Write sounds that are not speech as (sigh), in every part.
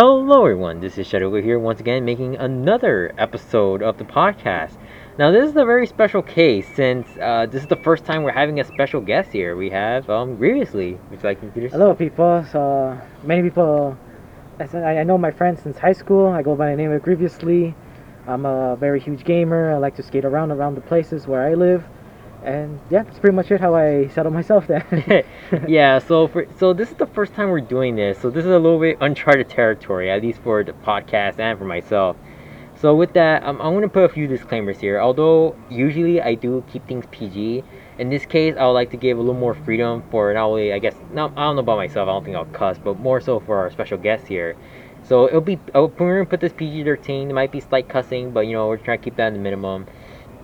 Hello, everyone. This is Shadow here once again, making another episode of the podcast. Now, this is a very special case since uh, this is the first time we're having a special guest here. We have um, Grievously. Would you like to introduce? Hello, people. So many people. I I know my friends since high school. I go by the name of Grievously. I'm a very huge gamer. I like to skate around around the places where I live, and yeah, that's pretty much it. How I settle myself there. (laughs) yeah. So for so this is the first time we're doing this. So this is a little bit uncharted territory, at least for the podcast and for myself. So with that, um, I'm gonna put a few disclaimers here. Although usually I do keep things PG, in this case I would like to give a little more freedom for not only I guess not I don't know about myself. I don't think I'll cuss, but more so for our special guest here. So it'll be oh, we're gonna put this PG-13. It might be slight cussing, but you know we're trying to keep that in the minimum.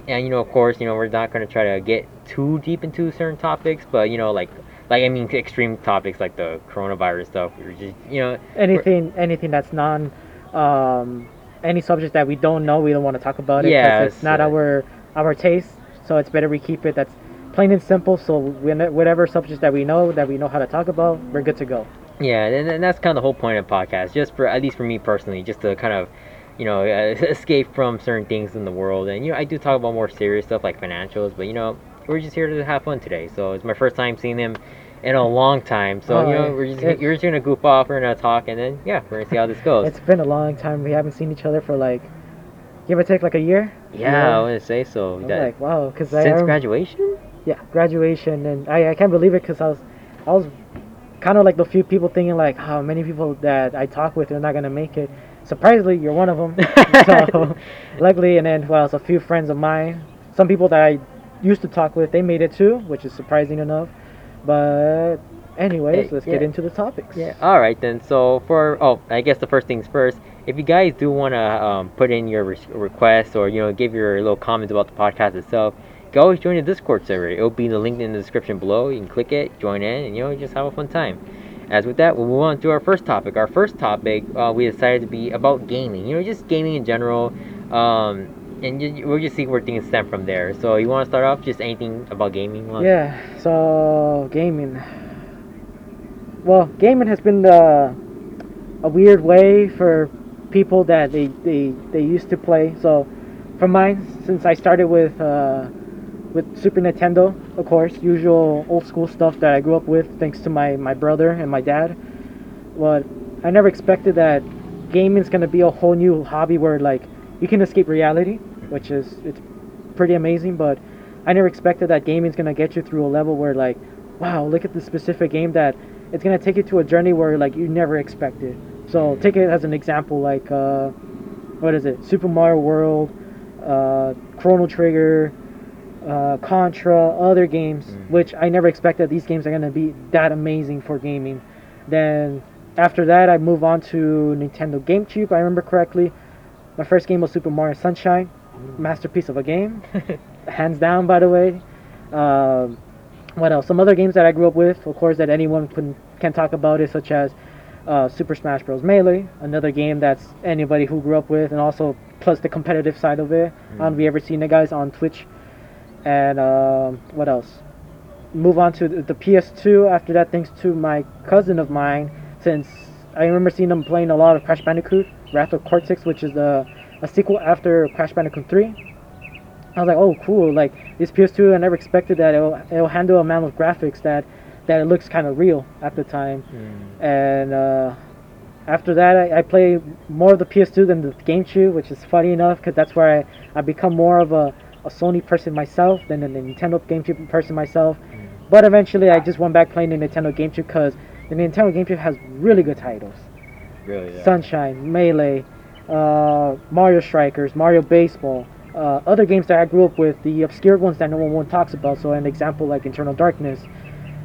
And you know of course you know we're not gonna try to get too deep into certain topics, but you know like like I mean extreme topics like the coronavirus stuff. We're just you know anything, anything that's non, um, any subject that we don't know, we don't want to talk about it. Yes, it's not uh, our our taste. So it's better we keep it. That's plain and simple. So whatever subject that we know that we know how to talk about, we're good to go. Yeah, and, and that's kind of the whole point of the podcast, just for at least for me personally, just to kind of, you know, uh, (laughs) escape from certain things in the world. And you know, I do talk about more serious stuff like financials, but you know, we're just here to have fun today. So it's my first time seeing them in a long time. So you know, Oh, we're just it- you're just gonna goof off, we're gonna talk, and then yeah, we're gonna see how this (laughs) goes. It's been a long time. We haven't seen each other for like, give or take like a year. yeah, I want to say so. I'm like wow, because I since graduation. yeah graduation and I, I can't believe it because I was I was kind of like the few people thinking like how many people that I talk with are not gonna make it. Surprisingly, you're one of them. (laughs) so luckily, and then well, a few friends of mine. Some people that I used to talk with, they made it too, which is surprising enough. But anyways, let's get into the topics. Yeah. All right then. So for oh, I guess the first things first. If you guys do want to um, put in your re- requests or you know give your little comments about the podcast itself, you can always join the Discord server. It'll be the link in the description below. You can click it, join in, and you know just have a fun time. As with that, we'll move on to our first topic. Our first topic uh, we decided to be about gaming. You know, just gaming in general. Um, and you, we'll just see where things stem from there. So you want to start off just anything about gaming? Lon? Yeah, so gaming. Well, gaming has been uh, a weird way for people that they, they, they used to play. So, for mine, since I started with uh, with Super Nintendo, of course, usual old school stuff that I grew up with, thanks to my, my brother and my dad. But I never expected that gaming's gonna be a whole new hobby where like you can escape reality, which is it's pretty amazing. But I never expected that gaming's gonna get you through a level where like, wow, look at this specific game that it's gonna take you to a journey where like you never expected. So take it as an example, like uh, what is it? Super Mario World, uh, Chrono Trigger, uh, Contra, other games, Mm. which I never expected these games are gonna be that amazing for gaming. Then after that, I move on to Nintendo GameCube. I remember correctly. My first game was Super Mario Sunshine, masterpiece of a game, (laughs) hands down. By the way, um, what else? Some other games that I grew up with, of course, that anyone can can talk about it, such as uh, Super Smash Bros. Melee, another game that's anybody who grew up with, and also plus the competitive side of it. I don't know if you ever seen the guys on Twitch. And um, what else? Move on to the, the PS2. After that, thanks to my cousin of mine, since I remember seeing them playing a lot of Crash Bandicoot, Wrath of Cortex, which is the a sequel after Crash Bandicoot 3. I was like, oh, cool! Like this PS2, I never expected that it'll, it'll handle a amount of graphics that that it looks kind of real at the time. Mm. And uh, after that, I, I play more of the PS2 than the GameCube, which is funny enough because that's where I, I become more of a, a Sony person myself than a Nintendo GameCube person myself. But eventually, I just went back playing the Nintendo GameCube because the Nintendo GameCube has really good titles. Really? Yeah. Sunshine, Melee, uh, Mario Strikers, Mario Baseball, uh, other games that I grew up with, the obscure ones that no one talks about. So, an example like Eternal Darkness.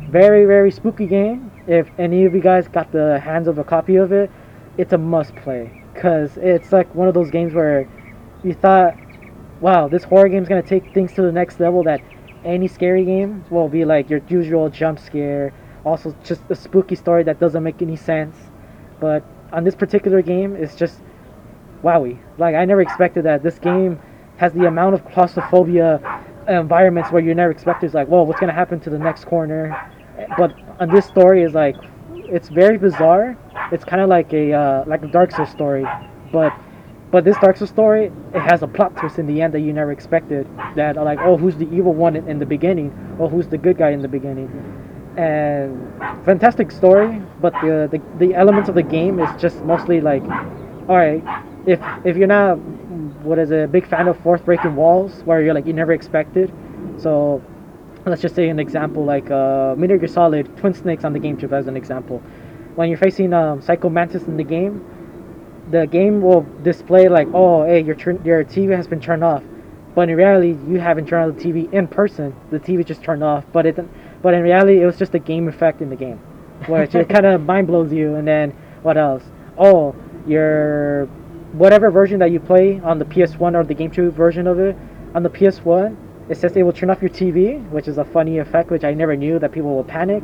Very, very spooky game. If any of you guys got the hands of a copy of it, it's a must play. Because it's like one of those games where you thought, wow, this horror game's going to take things to the next level that any scary game will be like your usual jump scare. Also, just a spooky story that doesn't make any sense. But on this particular game, it's just wowie. Like I never expected that. This game has the amount of claustrophobia environments where you never expect it's like, whoa, what's gonna happen to the next corner? But on this story is like, it's very bizarre. It's kind of like a uh, like a Dark Souls story, but but this Dark Souls story it has a plot twist in the end that you never expected. That are like oh who's the evil one in, in the beginning, or who's the good guy in the beginning, and fantastic story. But the, the the elements of the game is just mostly like, all right, if if you're not what is a big fan of fourth breaking walls where you're like you never expected, so let's just say an example like uh, Metal Gear Solid Twin Snakes on the GameCube as an example. When you're facing um, Psycho Mantis in the game, the game will display like, oh, hey, your your TV has been turned off, but in reality, you haven't turned on the TV in person. The TV just turned off, but it, but in reality, it was just a game effect in the game, which it (laughs) kind of mind blows you. And then what else? Oh, your whatever version that you play on the PS1 or the GameCube version of it on the PS1 it says it will turn off your TV, which is a funny effect, which I never knew that people will panic.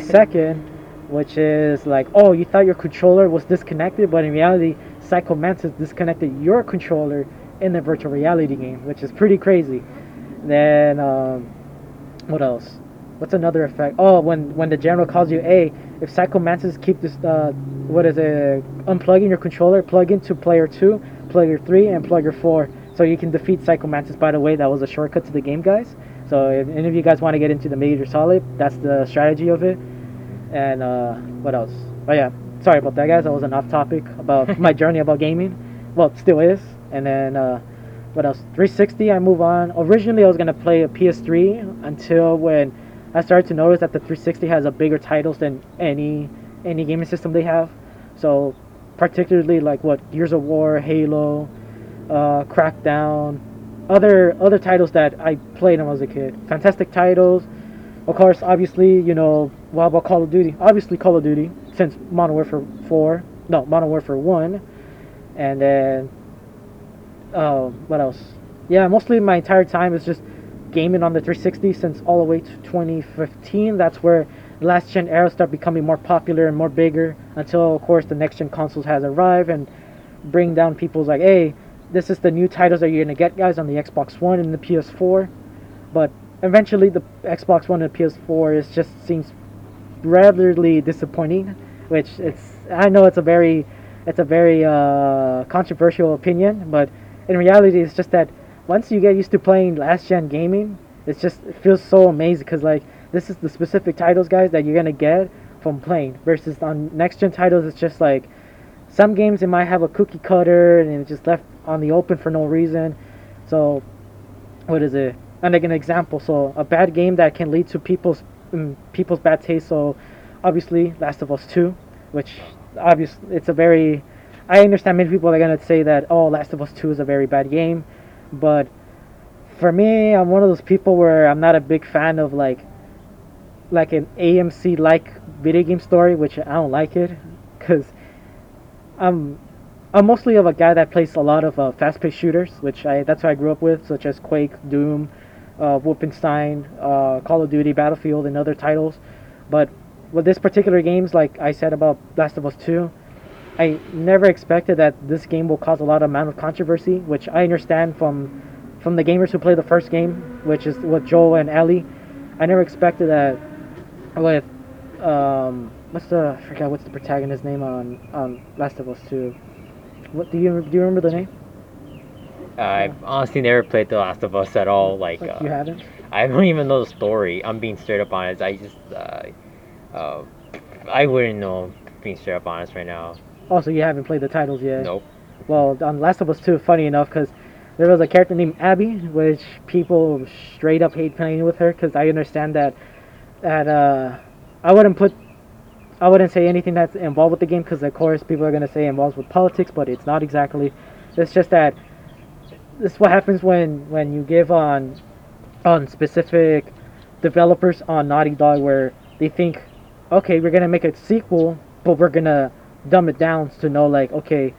(laughs) Second, which is like, oh, you thought your controller was disconnected, but in reality, Psycho Mantis disconnected your controller in the virtual reality game, which is pretty crazy. Then, um, what else? What's another effect? Oh, when when the general calls you, hey, if Psycho Mantis keep this, uh, what is it? Unplugging your controller, plug into player two, player three, and player four so you can defeat Psycho Mantis. By the way, that was a shortcut to the game, guys. So if any of you guys want to get into the Major Solid, that's the strategy of it. And uh, what else? Oh yeah, sorry about that, guys. I was an off topic about (laughs) my journey about gaming. Well, it still is. And then uh, what else? 360. I move on. Originally, I was gonna play a PS3 until when I started to notice that the 360 has a bigger titles than any any gaming system they have. So particularly like what Gears of War, Halo, uh, Crackdown, other other titles that I played when I was a kid. Fantastic titles. Of course, obviously, you know, what about Call of Duty? Obviously, Call of Duty, since Modern Warfare 4, no, Modern Warfare 1, and then, uh, what else? Yeah, mostly my entire time is just gaming on the 360 since all the way to 2015. That's where last gen era started becoming more popular and more bigger until, of course, the next gen consoles has arrived and bring down people's like, hey, this is the new titles that you're gonna get, guys, on the Xbox One and the PS4. But eventually, the Xbox One and PS4 is just seems ratherly disappointing. Which it's I know it's a very it's a very uh, controversial opinion, but in reality, it's just that once you get used to playing last gen gaming, it's just it feels so amazing because like this is the specific titles, guys, that you're gonna get from playing. Versus on next gen titles, it's just like some games it might have a cookie cutter and it's just left on the open for no reason. So, what is it? And like an example, so a bad game that can lead to people's um, people's bad taste. So, obviously, Last of Us Two, which obviously it's a very I understand many people are gonna say that oh, Last of Us Two is a very bad game, but for me, I'm one of those people where I'm not a big fan of like like an AMC like video game story, which I don't like it. Because I'm I'm mostly of a guy that plays a lot of uh, fast-paced shooters, which I that's what I grew up with, such as Quake, Doom, uh, Wolfenstein, uh, Call of Duty, Battlefield, and other titles. But with this particular games, like I said about Last of Us 2, I never expected that this game will cause a lot of amount of controversy, which I understand from from the gamers who play the first game, which is with Joel and Ellie. I never expected that with um, what's the I forgot what's the protagonist's name on on Last of Us 2. What do you do? You remember the name? I've honestly never played The Last of Us at all. Like, Like, uh, you haven't? I don't even know the story. I'm being straight up honest. I just, uh, uh, I wouldn't know. Being straight up honest right now. Also, you haven't played the titles yet. Nope. Well, on Last of Us 2, funny enough, because there was a character named Abby, which people straight up hate playing with her, because I understand that, that, uh, I wouldn't put, I wouldn't say anything that's involved with the game, because of course people are going to say involved with politics, but it's not exactly. It's just that, this is what happens when, when you give on, on specific developers on Naughty Dog, where they think, okay, we're to make a sequel, but we're to dumb it down to know, like, okay,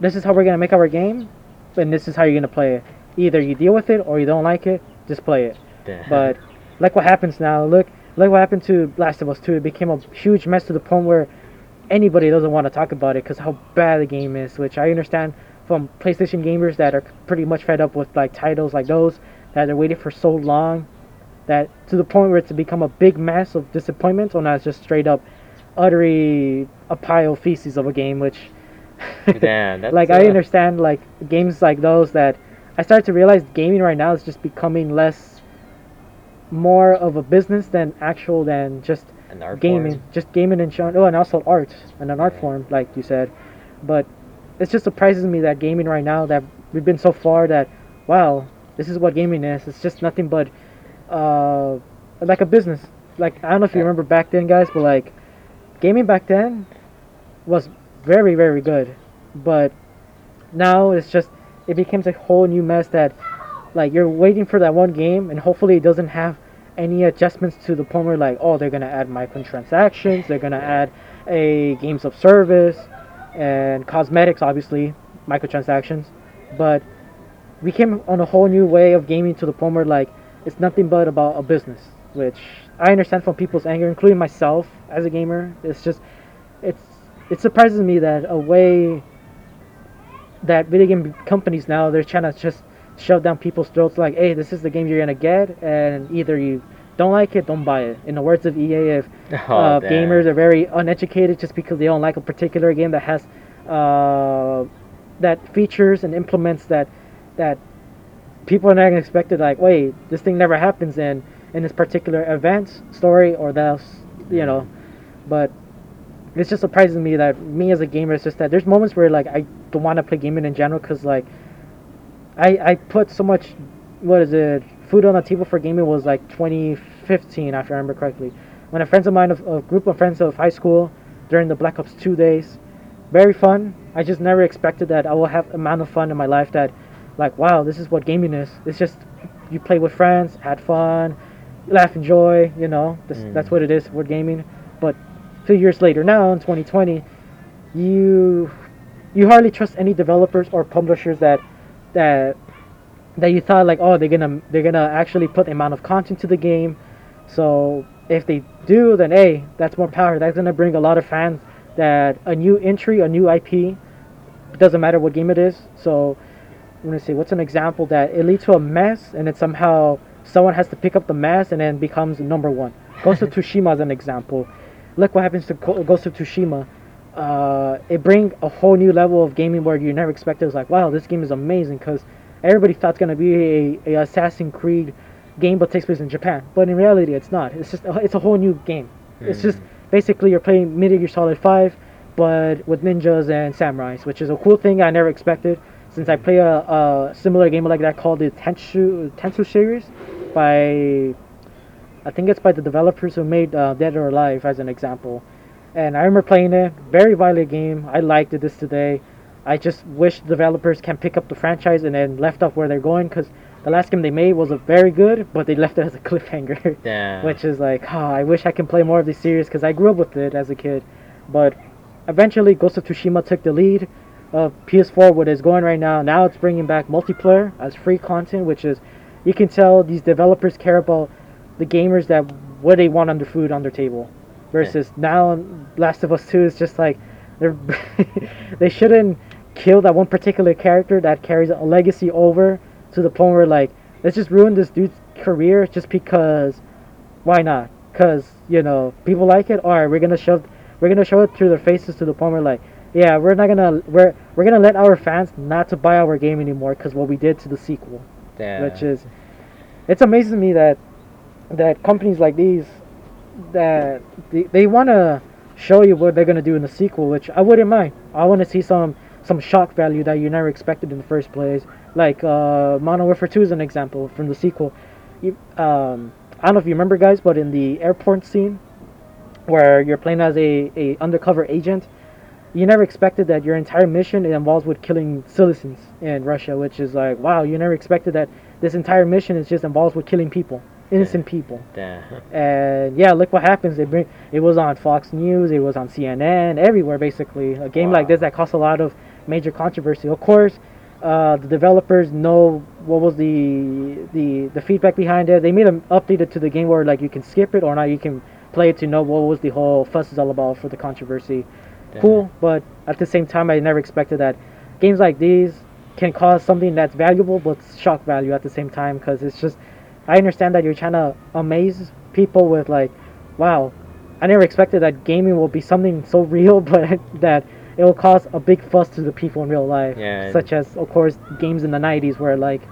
this is how we're gonna make our game, and this is how you're gonna play it. Either you deal with it or you don't like it, just play it. But like what happens now, look, like what happened to Last of Us 2, it became a huge mess to the point where anybody doesn't want to talk about it because how bad the game is. Which I understand from PlayStation gamers that are pretty much fed up with like titles like those that they're waiting for so long that to the point where it's become a big mess of disappointment, or not it's just straight up utterly a pile of feces of a game, which (laughs) Damn, like I uh, understand like games like those that I start to realize gaming right now is just becoming less more of a business than actual than just an art gaming, form. just gaming and showing. Oh, and also art and an art Yeah. form, like you said. But it just surprises me that gaming right now that we've been so far that wow, this is what gaming is. It's just nothing but uh, like a business. Like I don't know if you remember back then, guys, but like gaming back then was very very good, but now it's just it becomes a whole new mess that like you're waiting for that one game and hopefully it doesn't have any adjustments to the point where like oh they're gonna add microtransactions they're gonna add a games of service and cosmetics obviously microtransactions. But we came on a whole new way of gaming to the point where like it's nothing but about a business which i understand from people's anger including myself as a gamer. It's just it's it surprises me that a way that video game companies now they're trying to just shove down people's throats like hey this is the game you're gonna get and either you don't like it don't buy it. In the words of ea if (laughs) Oh, uh, gamers are very uneducated just because they don't like a particular game that has uh, that features and implements that that people are not gonna expect it like wait this thing never happens in in this particular event story or that's you know. But it's just surprising me that me as a gamer it's just that there's moments where like I don't want to play gaming in general because like I I put so much what is it food on the table for gaming was like 2015 if I remember correctly. When a friends of mine of a group of friends of high school during the Black Ops 2 days very fun. I just never expected that I will have amount of fun in my life that like wow this is what gaming is. It's just you play with friends had fun laugh enjoy you know? This, Mm. that's what it is for gaming. But two years later now in 2020 you you hardly trust any developers or publishers that that that you thought like oh they're gonna they're gonna actually put the amount of content to the game. So if they do then hey that's more power. That's gonna bring a lot of fans that a new entry a new ip doesn't matter what game it is. So i'm gonna say what's an example that it leads to a mess and then somehow someone has to pick up the mess and then becomes number one? (laughs) Ghost of tsushima is an example. Look what happens to ghost of tsushima. Uh, it bring a whole new level of gaming where you never expected. It's like, wow, this game is amazing because everybody thought it's gonna be a, a Assassin's Creed game, but takes place in Japan. But in reality, it's not. It's just a, it's a whole new game. It's just basically you're playing Metal Gear Solid Five, but with ninjas and samurais, which is a cool thing I never expected. Since I play a, a similar game like that called the Tenchu Tenchu series by I think it's by the developers who made uh, Dead or Alive as an example. And I remember playing it, very violent game. I liked it this today. I just wish developers can pick up the franchise and then left off where they're going because the last game they made was a very good, but they left it as a (laughs) cliffhanger. Damn. Which is like, oh, I wish I can play more of this series because I grew up with it as a kid. But eventually, Ghost of Tsushima took the lead of PS4, what is going right now. Now it's bringing back multiplayer as free content, which is, you can tell these developers care about the gamers that what they want on their food on their table. Versus now, Last of Us 2 is just like, they're (laughs) they shouldn't kill that one particular character that carries a legacy over to the point where like let's just ruin this dude's career just because why not? Because you know people like it? All right we're gonna shove we're gonna show it through their faces to the point where like yeah we're not gonna we're we're gonna let our fans not to buy our game anymore because what we did to the sequel. Damn. which is it's amazing to me that that companies like these that they, they want to show you what they're to do in the sequel which i wouldn't mind. I want to see some some shock value that you never expected in the first place like uh modern warfare 2 is an example from the sequel you, um i don't know if you remember guys but in the airport scene where you're playing as a, a undercover agent you never expected that your entire mission involves with killing citizens in Russia, which is like, wow, you never expected that this entire mission is just involves with killing people, innocent people. Damn. (laughs) And yeah, look what happens. They bring it was on Fox News, it was on CNN, everywhere basically. A game like this that costs a lot of major controversy. Of course, uh, the developers know what was the the the feedback behind it. They made them update to the game where like you can skip it or not. You can play it to know what was the whole fuss is all about for the controversy. Damn. Cool, but at the same time, I never expected that games like these can cause something that's valuable but shock value at the same time because it's just I understand that you're trying to amaze people with like, wow, I never expected that gaming will be something so real, (laughs) but that it will cause a big fuss to the people in real life. Yeah. Such as, of course, games in the '90s where like,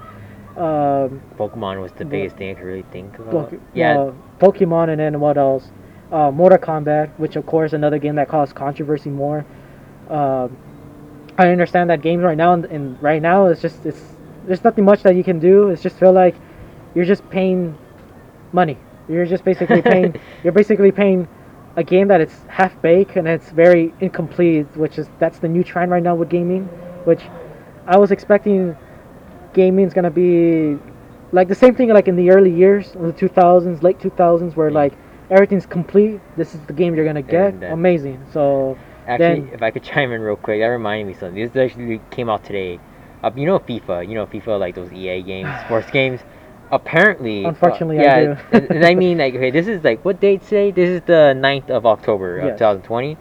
um, Pokemon was the biggest thing I could really think about. Yeah, uh, Pokemon, and then what else? Uh, Mortal Kombat, which of course another game that caused controversy more. Um, I understand that games right now and, and right now it's just it's there's nothing much that you can do. It's just feel like you're just paying money. You're just basically paying. (laughs) you're basically paying a game that it's half baked and it's very incomplete, which is that's the new trend right now with gaming. Which I was expecting gaming is gonna be like the same thing like in the early years, in the 2000s, late 2000s, where like everything's complete. This is the game you're gonna get. And then- Amazing. So actually, then- if I could (laughs) chime in real quick, that reminded me something. This actually came out today. Uh, you know FIFA, you know FIFA like those EA games, sports games. Apparently, uh, Unfortunately, I yeah, do. and, and I mean like okay, this is like what date today? This is the 9th of October of Yes. 2020.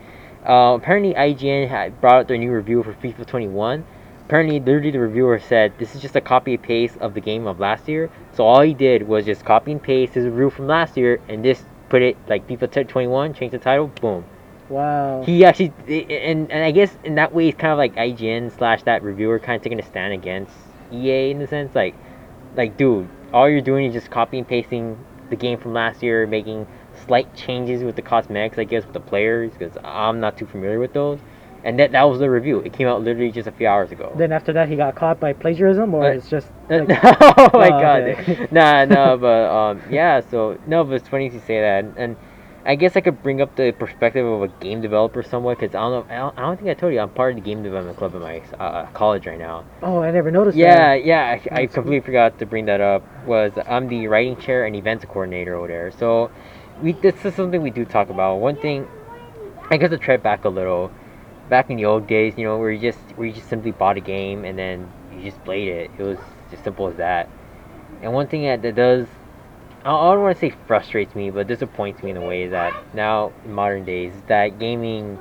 Uh, apparently, IGN had brought out their new review for FIFA 21. Apparently, literally the reviewer said this is just a copy and paste of the game of last year. So all he did was just copy and paste his review from last year and just put it like FIFA 21, change the title, boom. wow. He actually, and and I guess in that way, it's kind of like IGN slash that reviewer kind of taking a stand against EA in the sense, like, like dude, all you're doing is just copy and pasting the game from last year, making slight changes with the cosmetics, I guess, with the players, because I'm not too familiar with those. And that that was the review. It came out literally just a few hours ago. Then after that, he got caught by plagiarism, or Uh, it's just (laughs) like, (laughs) oh my Oh, god. okay. nah, no, (laughs) but um, yeah. So no, but it's funny you say that, and I guess I could bring up the perspective of a game developer somewhat, because I don't know. I don't, I don't think I told you I'm part of the game development club at my uh, college right now. oh, I never noticed Yeah, that. yeah. I, I completely forgot to bring that up. Was I'm the writing chair and events coordinator over there. So we this is something we do talk about. One thing, I guess to tread back a little. Back in the old days, you know, where you just where you just simply bought a game and then you just played it. It was as simple as that. And one thing that, that does, I don't want to say frustrates me, but disappoints me in a way that now in modern days, that gaming,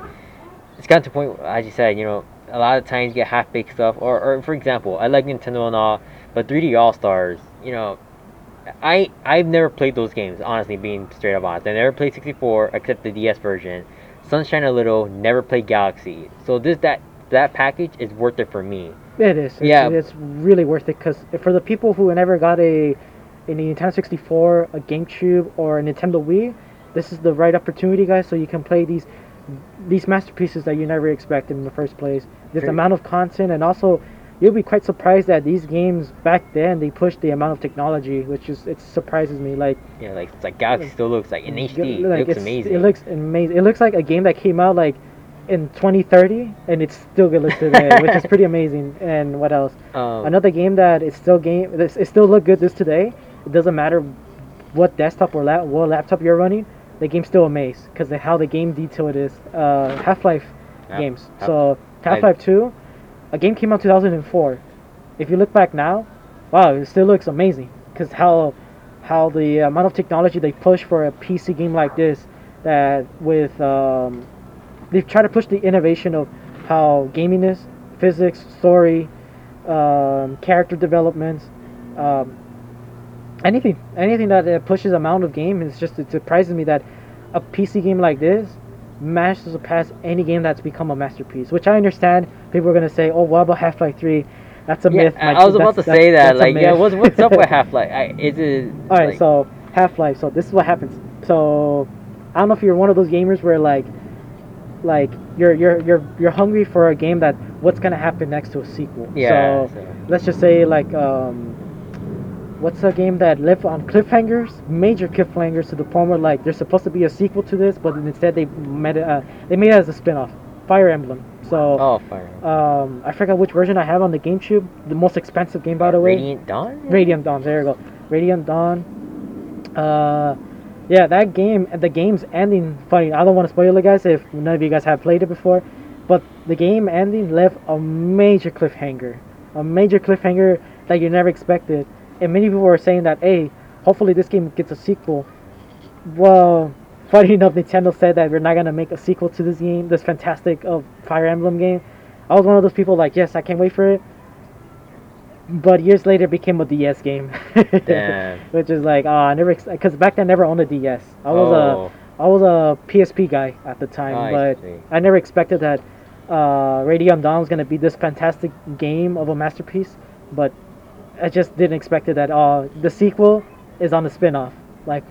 it's gotten to the point, as you said, you know, a lot of times you get half baked stuff. Or, or for example, I like Nintendo and all, but 3D All Stars, you know, I I've never played those games. Honestly, being straight up honest, I never played 64 except the DS version. Sunshine a little, never played Galaxy. So this that that package is worth it for me. It is. It's, Yeah. It's really worth it because for the people who never got a, a Nintendo 64, a GameCube, or a Nintendo Wii, this is the right opportunity, guys. So you can play these these masterpieces that you never expected in the first place. This True. amount of content, and also you'll be quite surprised that these games back then they pushed the amount of technology, which is it surprises me. Like Yeah, like it's like Galaxy still looks like in HD. like, it looks amazing. It looks amazing. It looks like a game that came out like in 2030, and it's still good looks today, (laughs) which is pretty amazing. And what else? um, Another game that is still game this it still look good this today. It doesn't matter what desktop or lap, what laptop you're running. The game's still amazing because of how the game detail it is. Uh, Half-Life Half- games. Half- so Half-Life 2, a game came out 2004. If you look back now, wow, it still looks amazing because how how the amount of technology they push for a PC game like this that with um, they've tried to push the innovation of how gaming is, physics, story, um, character developments. um, anything, anything that uh, pushes amount of game. It's just it surprises me that a PC game like this managed to surpass any game that's become a masterpiece. Which I understand. People are gonna say, "Oh, what about Half Life 3? That's a yeah, myth." I Like, I was about to say that. Like, yeah, what's what's up with (laughs) Half Life? Is it? All right, like, so Half Life. So this is what happens. So I don't know if you're one of those gamers where like, like you're you're you're you're hungry for a game that what's gonna happen next to a sequel. Yeah. So so- let's just say like um, what's a game that live on cliffhangers, major cliffhangers to the point where like there's supposed to be a sequel to this, but instead they made it uh, they made it as a spin-off. Fire Emblem. So Oh, fire. um, I forgot which version I have on the GameCube. The most expensive game, by the way. Radiant Dawn. Radiant Dawn. There you go. Radiant Dawn. Uh, yeah, that game. The game's ending. Funny. I don't want to spoil it, guys. If none of you guys have played it before, but the game ending left a major cliffhanger. A major cliffhanger that you never expected. And many people were saying that, hey, hopefully this game gets a sequel. Well, funny (laughs) enough, Nintendo said that we're not gonna make a sequel to this game, this fantastic of Fire Emblem game. I was one of those people like, yes, I can't wait for it. But years later, it became a DS game, (laughs) Damn. which is like, oh, I never, because back then I never owned a DS. I was oh. I was a PSP guy at the time, Oh, I but see. I never expected that uh, Radiant Dawn was gonna be this fantastic game of a masterpiece. But I just didn't expect it that uh, the sequel is on the spin-off. Like,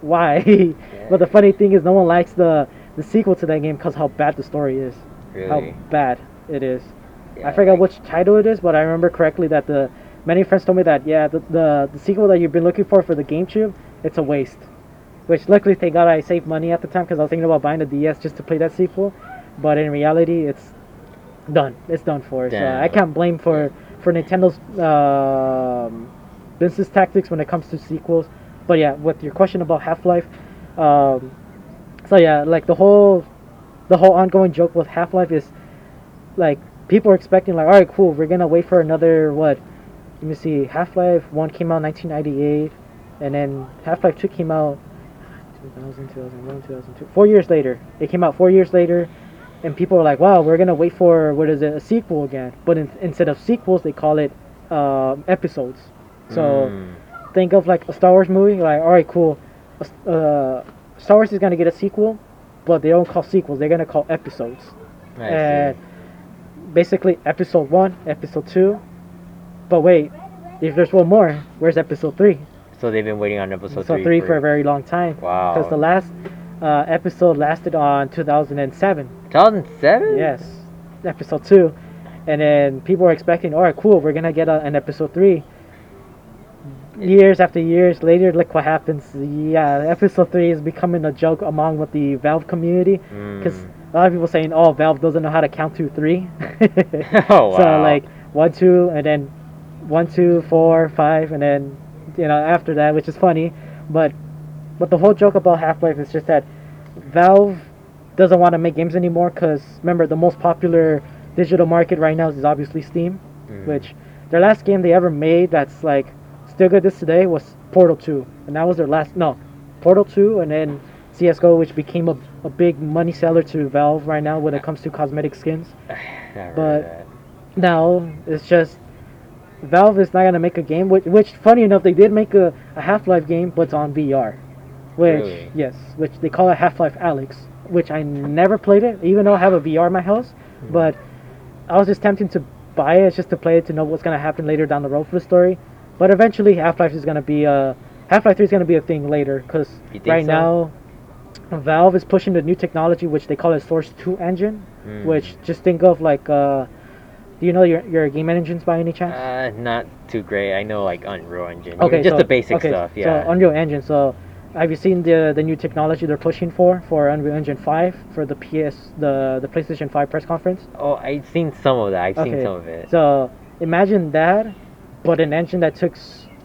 why? (laughs) but the funny thing is, no one likes the the sequel to that game because how bad the story is. Really? How bad it is. Yeah, I forgot like- which title it is, but I remember correctly that the many friends told me that yeah, the, the the sequel that you've been looking for for the GameCube, it's a waste. Which luckily, thank God, I saved money at the time because I was thinking about buying the DS just to play that sequel. But in reality, it's done. It's done for. So I can't blame for for Nintendo's um, business tactics when it comes to sequels. But yeah, with your question about Half Life, um, so yeah, like the whole the whole ongoing joke with Half Life is like people are expecting like, all right, cool, we're gonna wait for another what? Let me see. Half Life One came out in 1998, and then Half Life Two came out 2000, 2001, 2002. Four years later, it came out four years later, and people are like, wow, we're gonna wait for what is it, a sequel again? But in, instead of sequels, they call it um, episodes. So Mm, think of like a Star Wars movie, like all right, cool. Uh, Star Wars is gonna get a sequel, but they don't call sequels; they're gonna call episodes. I and see. basically, episode one, episode two. But wait, if there's one more, where's episode three? So they've been waiting on episode Episode three, three for a very long time. Wow. Because the last uh, episode lasted on 2007. 2007. Yes, episode two, and then people were expecting, all right, cool, we're gonna get a, an episode three. Years after years later, look what happens. Yeah, episode three is becoming a joke among with the Valve community because Mm. a lot of people saying, "Oh, Valve doesn't know how to count to three. (laughs) (laughs) Oh, wow! So like one, two, and then one, two, four, five, and then you know after that, which is funny, but but the whole joke about Half Life is just that Valve doesn't want to make games anymore because remember the most popular digital market right now is obviously Steam, Mm. which their last game they ever made that's like still good this today was Portal 2, and that was their last no Portal 2, and then CS:GO, which became a, a big money seller to Valve right now when it comes to cosmetic skins. (sighs) But-. Now it's just Valve is not gonna make a game, which, which funny enough they did make a, a Half Life game, but it's on VR. Which Really? yes, which they call it Half Life Alyx, which I never played it, even though I have a VR in my house. Hmm. But I was just tempted to buy it just to play it to know what's gonna happen later down the road for the story. But eventually, Half Life is gonna be a Half Life Three is gonna be a thing later because right so? now. Valve is pushing the new technology, which they call a Source 2 engine, Mm. which just think of like uh, do you know your your game engines by any chance? Uh, not too great. I know like Unreal Engine. okay, just so, the basic okay, stuff. Yeah. So Unreal Engine. So have you seen the the new technology they're pushing for for Unreal Engine 5 for the PS the the PlayStation 5 press conference? oh, I've seen some of that. I've seen some of it. So imagine that, but an engine that took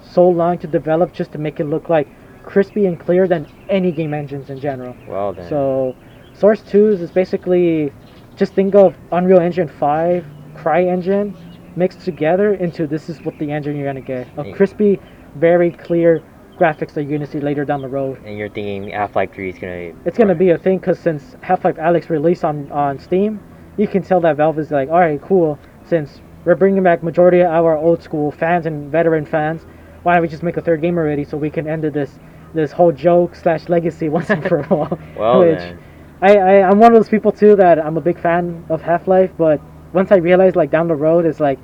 so long to develop just to make it look like crispy and clear than any game engines in general. well then. So, Source 2 is basically just think of Unreal Engine 5, CryEngine mixed together into this is what the engine you're gonna get a crispy, very clear graphics that you're gonna see later down the road. and you're thinking Half Life Three is gonna. It's gonna be a thing because since Half-Life Alyx released on on Steam, you can tell that Valve is like, all right, cool. Since we're bringing back majority of our old school fans and veteran fans, why don't we just make a third game already so we can end this this whole joke slash legacy (laughs) once and for all. (laughs) Well Which then. I, I I'm one of those people too that I'm a big fan of Half Life, but once I realized like down the road, it's like,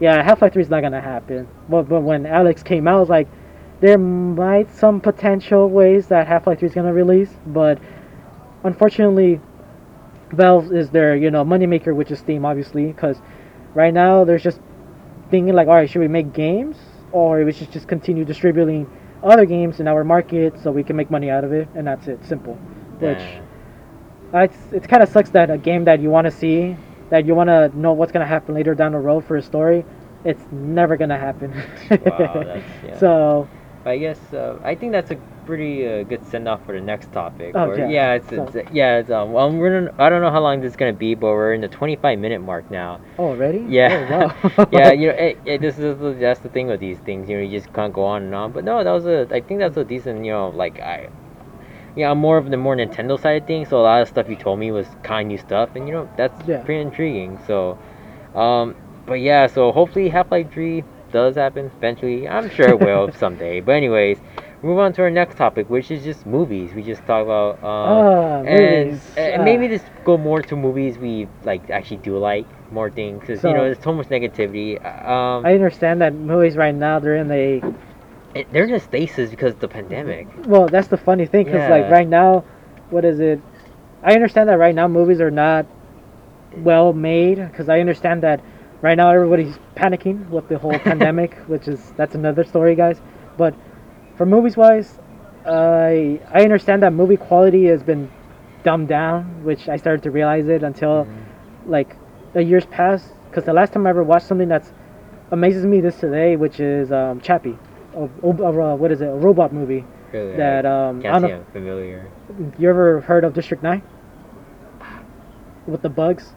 yeah, Half Life Three is not gonna happen. But but when Alyx came out, I was like, there might some potential ways that Half Life Three is gonna release, but unfortunately, Valve is their you know moneymaker, which is Steam, obviously, because right now there's just thinking like, all right, should we make games or we should just continue distributing other games in our market so we can make money out of it, and that's it, simple. Which it's it's kind of sucks that a game that you want to see, that you want to know what's gonna happen later down the road for a story, it's never gonna happen. Wow, that's- (laughs) yeah. So I guess uh, I think that's a pretty uh, good send off for the next topic. Oh, or- yeah. yeah, it's, So- it's yeah, it's um. Well, we're in, I don't know how long this is gonna be, but we're in the 25 minute mark now. oh, already? Yeah, Oh, wow. (laughs) yeah. You know, (laughs) it, it, this is the, that's the thing with these things. You know, you just can't go on and on. But no, that was a. I think that's a decent. You know, like I. Yeah, I'm more of the more Nintendo side of things. So a lot of stuff you told me was kind of new stuff, and you know that's Yeah. pretty intriguing. So, um, but yeah, so hopefully Half Life Three does happen eventually. I'm sure it will (laughs) someday. But anyways, move on to our next topic, which is just movies. We just talk about um, Ah, and, and Ah. maybe just go more to movies we like actually do like more things because you know there's so much negativity. Um, I understand that movies right now they're in a it- they're in a stasis because of the pandemic. well. That's the funny thing because like right now, what is it? I understand that right now movies are not well made because I understand that right now everybody's panicking with the whole (laughs) pandemic, which is that's another story, guys. But for movies wise, I I understand that movie quality has been dumbed down, which I started to realize it until like the years passed. Because the last time I ever watched something that's amazes me this today, which is um, Chappie, a, what is it, a robot movie Really, that I um, I don't know. I'm familiar. You ever heard of District Nine? With the bugs?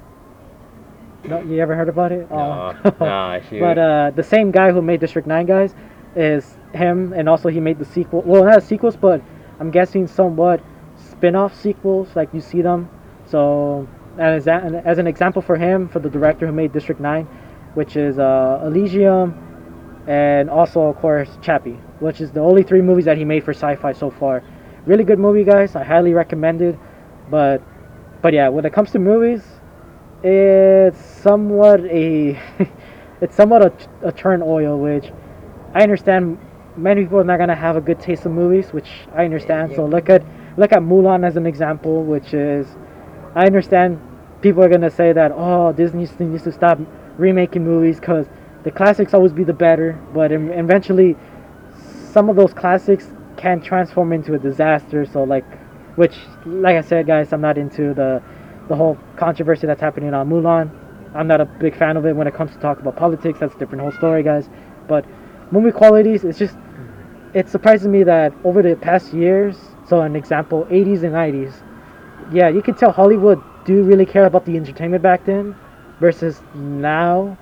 No, you ever heard about it? No, Oh. nah, shoot. (laughs) But uh, the same guy who made District Nine, guys, is him, and also he made the sequel. Well, not sequels, but I'm guessing somewhat spin-off sequels, like you see them. So, as a, as an example for him, for the director who made District Nine, which is uh, Elysium, and also of course Chappie, which is the only three movies that he made for sci-fi so far. Really good movie, guys. I highly recommend it. But, but yeah, when it comes to movies, it's somewhat a, (laughs) it's somewhat a, a turn oil, which I understand. Many people are not gonna have a good taste of movies, which I understand. So Yeah. look at look at Mulan as an example, which is, I understand people are gonna say that oh Disney needs to stop remaking movies because the classics always be the better, but eventually some of those classics can transform into a disaster. So like, which like I said, guys, I'm not into the the whole controversy that's happening on Mulan. I'm not a big fan of it when it comes to talk about politics. That's a different whole story, guys. But movie qualities, it's just it surprises me that over the past years, so an example, 80s and 90s, yeah, you can tell Hollywood do really care about the entertainment back then, versus now,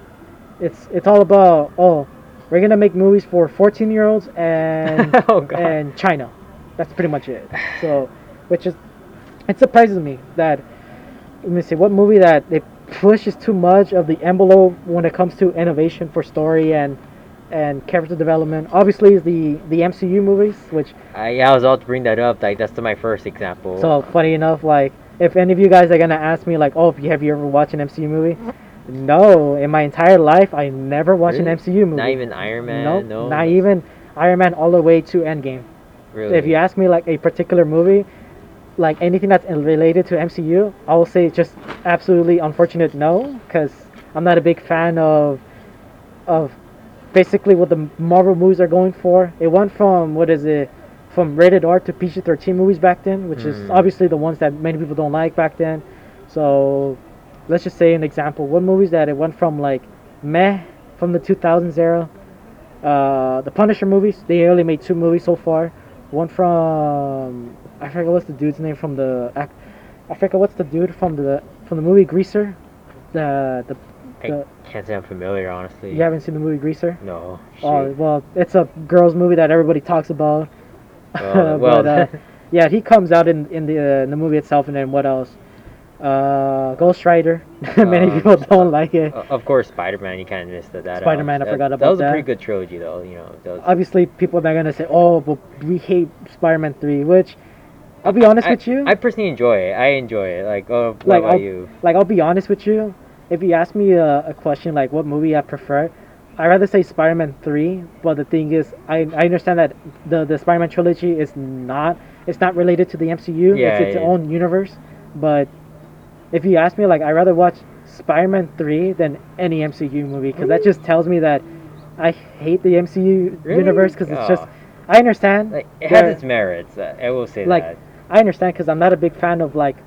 it's it's all about oh, we're gonna make movies for 14 year olds and (laughs) Oh, and China. That's pretty much it. So, which is it surprises me that let me see what movie that it pushes too much of the envelope when it comes to innovation for story and and character development. Obviously, is the the MCU movies, which I, yeah, I was about to bring that up. Like that's my first example. so funny enough, like if any of you guys are gonna ask me like, oh, have you ever watched an MCU movie? No, in my entire life, I never watched Really? an MCU movie. not even Iron Man. Nope, no, not even Iron Man all the way to Endgame. Really. If you ask me like a particular movie, like anything that's related to MCU, I will say just absolutely unfortunate no, because I'm not a big fan of of basically what the Marvel movies are going for. It went from what is it, from rated R to PG-13 movies back then, which is Mm. obviously the ones that many people don't like back then. So let's just say an example. What movies that it went from like meh from the 2000s era. Uh, the Punisher movies. They only made two movies so far. One from I forget what's the dude's name from the. I forget what's the dude from the from the movie Greaser. The the, I can't say I'm familiar, honestly. you haven't seen the movie Greaser? No. Oh well, it's a girls' movie that everybody talks about. Oh, well, (laughs) but uh, (laughs) yeah, he comes out in in the uh, in the movie itself, and then what else? Uh, Ghost Rider. (laughs) Many Uh, people don't like it. Uh, of course, Spider-Man. You kind of missed that. that Spider-Man, I that- about That That was a pretty good trilogy, though. You know. Was, Obviously, people are gonna say, "Oh, but we hate Spider-Man 3," which I'll be honest I, with you. I personally enjoy it. I enjoy it. Like, oh, what Like, about I'll- you? like I'll be honest with you, if you ask me a, a question like what movie I prefer, I rather say Spider-Man three. But the thing is, I, I understand that the the Spider-Man trilogy is not it's not related to the MCU. Yeah, it's its yeah. own universe. But if you ask me, like I rather watch Spider-Man three than any MCU movie because that just tells me that I hate the MCU Really? universe because it's just I understand. Like, it has its merits. uh, I will say Like, that. I understand because I'm not a big fan of like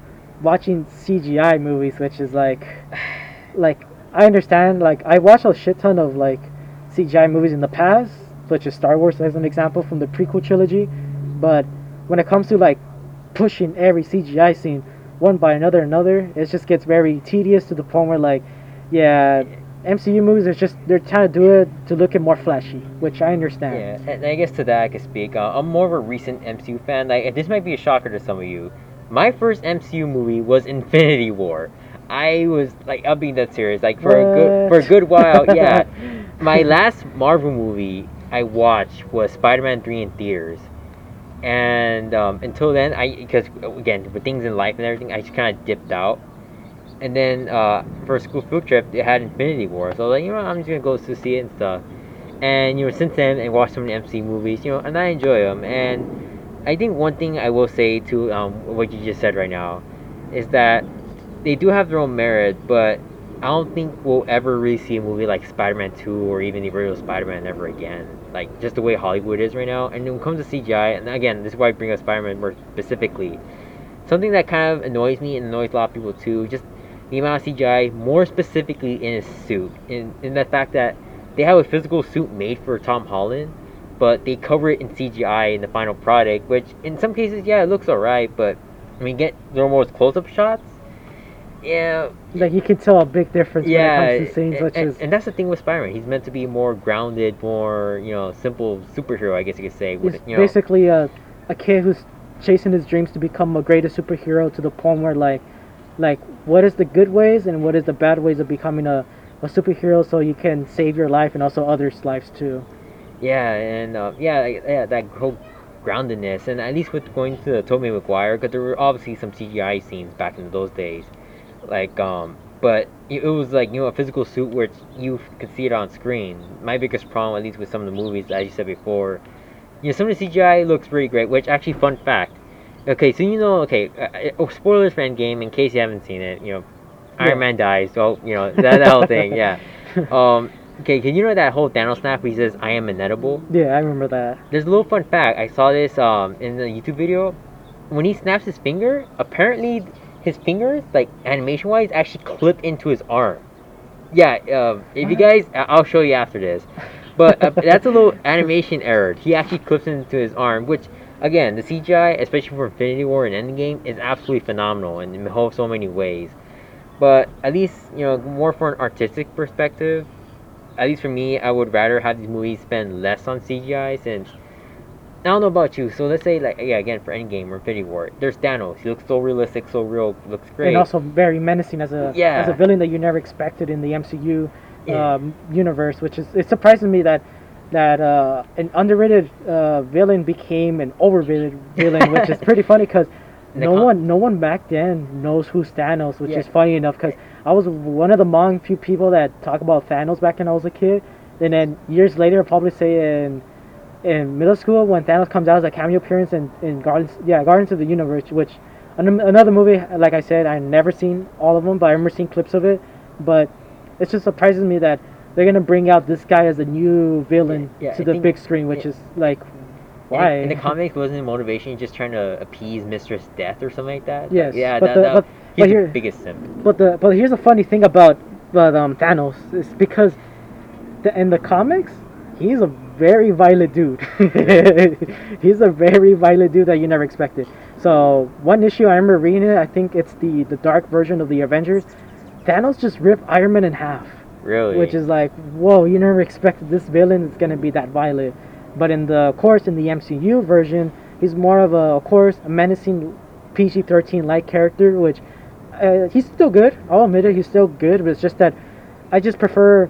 watching CGI movies, which is like, (sighs) like I understand. Like I watched a shit ton of like CGI movies in the past, such as Star Wars as an example from the prequel trilogy. But when it comes to like pushing every CGI scene one by another, another, it just gets very tedious to the point where like, yeah, MCU movies are just they're trying to do it to look it more flashy, which I understand. Yeah, and I guess to that I could speak. Uh, I'm more of a recent MCU fan. Like, this might be a shocker to some of you. My first MCU movie was Infinity War. I was like, I'm being that serious. Like for a good for a good while, yeah. (laughs) My last Marvel movie I watched was Spider-Man 3 in theaters. And um, until then, I because again with things in life and everything, I just kind of dipped out. And then uh, for a school field trip, it had Infinity War, so I was like, you know, I'm just gonna go to see it and stuff. And you know, since then, I watched some of the MC movies, you know, and I enjoy them. And I think one thing I will say to um, what you just said right now is that they do have their own merit, but I don't think we'll ever really see a movie like Spider-Man 2 or even the original Spider-Man ever again. Like just the way Hollywood is right now. And when it comes to CGI, and again, this is why I bring up Spider-Man more specifically. Something that kind of annoys me and annoys a lot of people too, just the amount of CGI, more specifically in his suit, in in the fact that they have a physical suit made for Tom Holland, but they cover it in CGI in the final product, which in some cases, yeah, it looks alright, but when you get normal close-up shots, yeah, Like you can tell a big difference yeah, when it comes to scenes and, such and, as and that's the thing with Spider-Man. He's meant to be more grounded, more you know, simple superhero, I guess you could say. He's you know, basically a a kid who's chasing his dreams to become a greatest superhero to the point where like like what is the good ways and what is the bad ways of becoming a, a superhero so you can save your life and also others' lives too. Yeah, and uh, yeah, yeah, that whole groundedness, and at least with going to the Tobey Maguire, because there were obviously some CGI scenes back in those days, like um, but it was like you know a physical suit where it's, you could see it on screen. My biggest problem, at least with some of the movies, as you said before, you know, some of the CGI looks pretty great. Which actually, fun fact. Okay, so you know, okay, uh, uh, spoilers for Endgame in case you haven't seen it. You know, Yeah. Iron Man dies. So you know that, that whole thing. Yeah. (laughs) Um. Okay, can you know that whole Thanos snap where he says, "I am inedible"? Yeah, I remember that. There's a little fun fact. I saw this um in the YouTube video. When he snaps his finger, apparently his fingers, like animation wise, actually clip into his arm. Yeah. Um. If you guys, I'll show you after this. But uh, that's a little (laughs) animation error. He actually clips into his arm, which again, the CGI, especially for Infinity War and Endgame, is absolutely phenomenal in in whole- so many ways. But at least you know, more for an artistic perspective, at least for me, I would rather have these movies spend less on CGI since I don't know about you. So let's say like yeah, again for Endgame or Infinity War, there's Thanos. He looks so realistic, so real, looks great. And also very menacing as a Yeah. as a villain that you never expected in the MCU Yeah. um, universe, which is it surprises me that that uh, an underrated uh, villain became an overrated villain, which is pretty funny because (laughs) no com- one no one back then knows who Thanos, which Yeah. is funny enough because I was one of the among few people that talk about Thanos back when I was a kid, and then years later, I'll probably say in in middle school when Thanos comes out as a cameo appearance in, in Guardians, yeah, Guardians of the Universe, which another movie, like I said, I never seen all of them, but I remember seeing clips of it. But it just surprises me that they're gonna bring out this guy as a new villain Yeah, to I the big screen, which yeah. is like, why? In, the comics, wasn't motivation just trying to appease Mistress Death or something like that? Yes, Yeah, but that, the- that, but- he's but the here- biggest simp. But the but here's a funny thing about about um, Thanos is because the, in the comics he's a very violent dude. (laughs) he's a very violent dude that you never expected. So one issue I remember reading it, I think it's the the dark version of the Avengers. Thanos just ripped Iron Man in half, Really? which is like, whoa! You never expected this villain is gonna be that violent. But in the of course in the MCU version, he's more of a of course a menacing PG-13 like character, which uh, he's still good. I'll admit it, he's still good. But it's just that I just prefer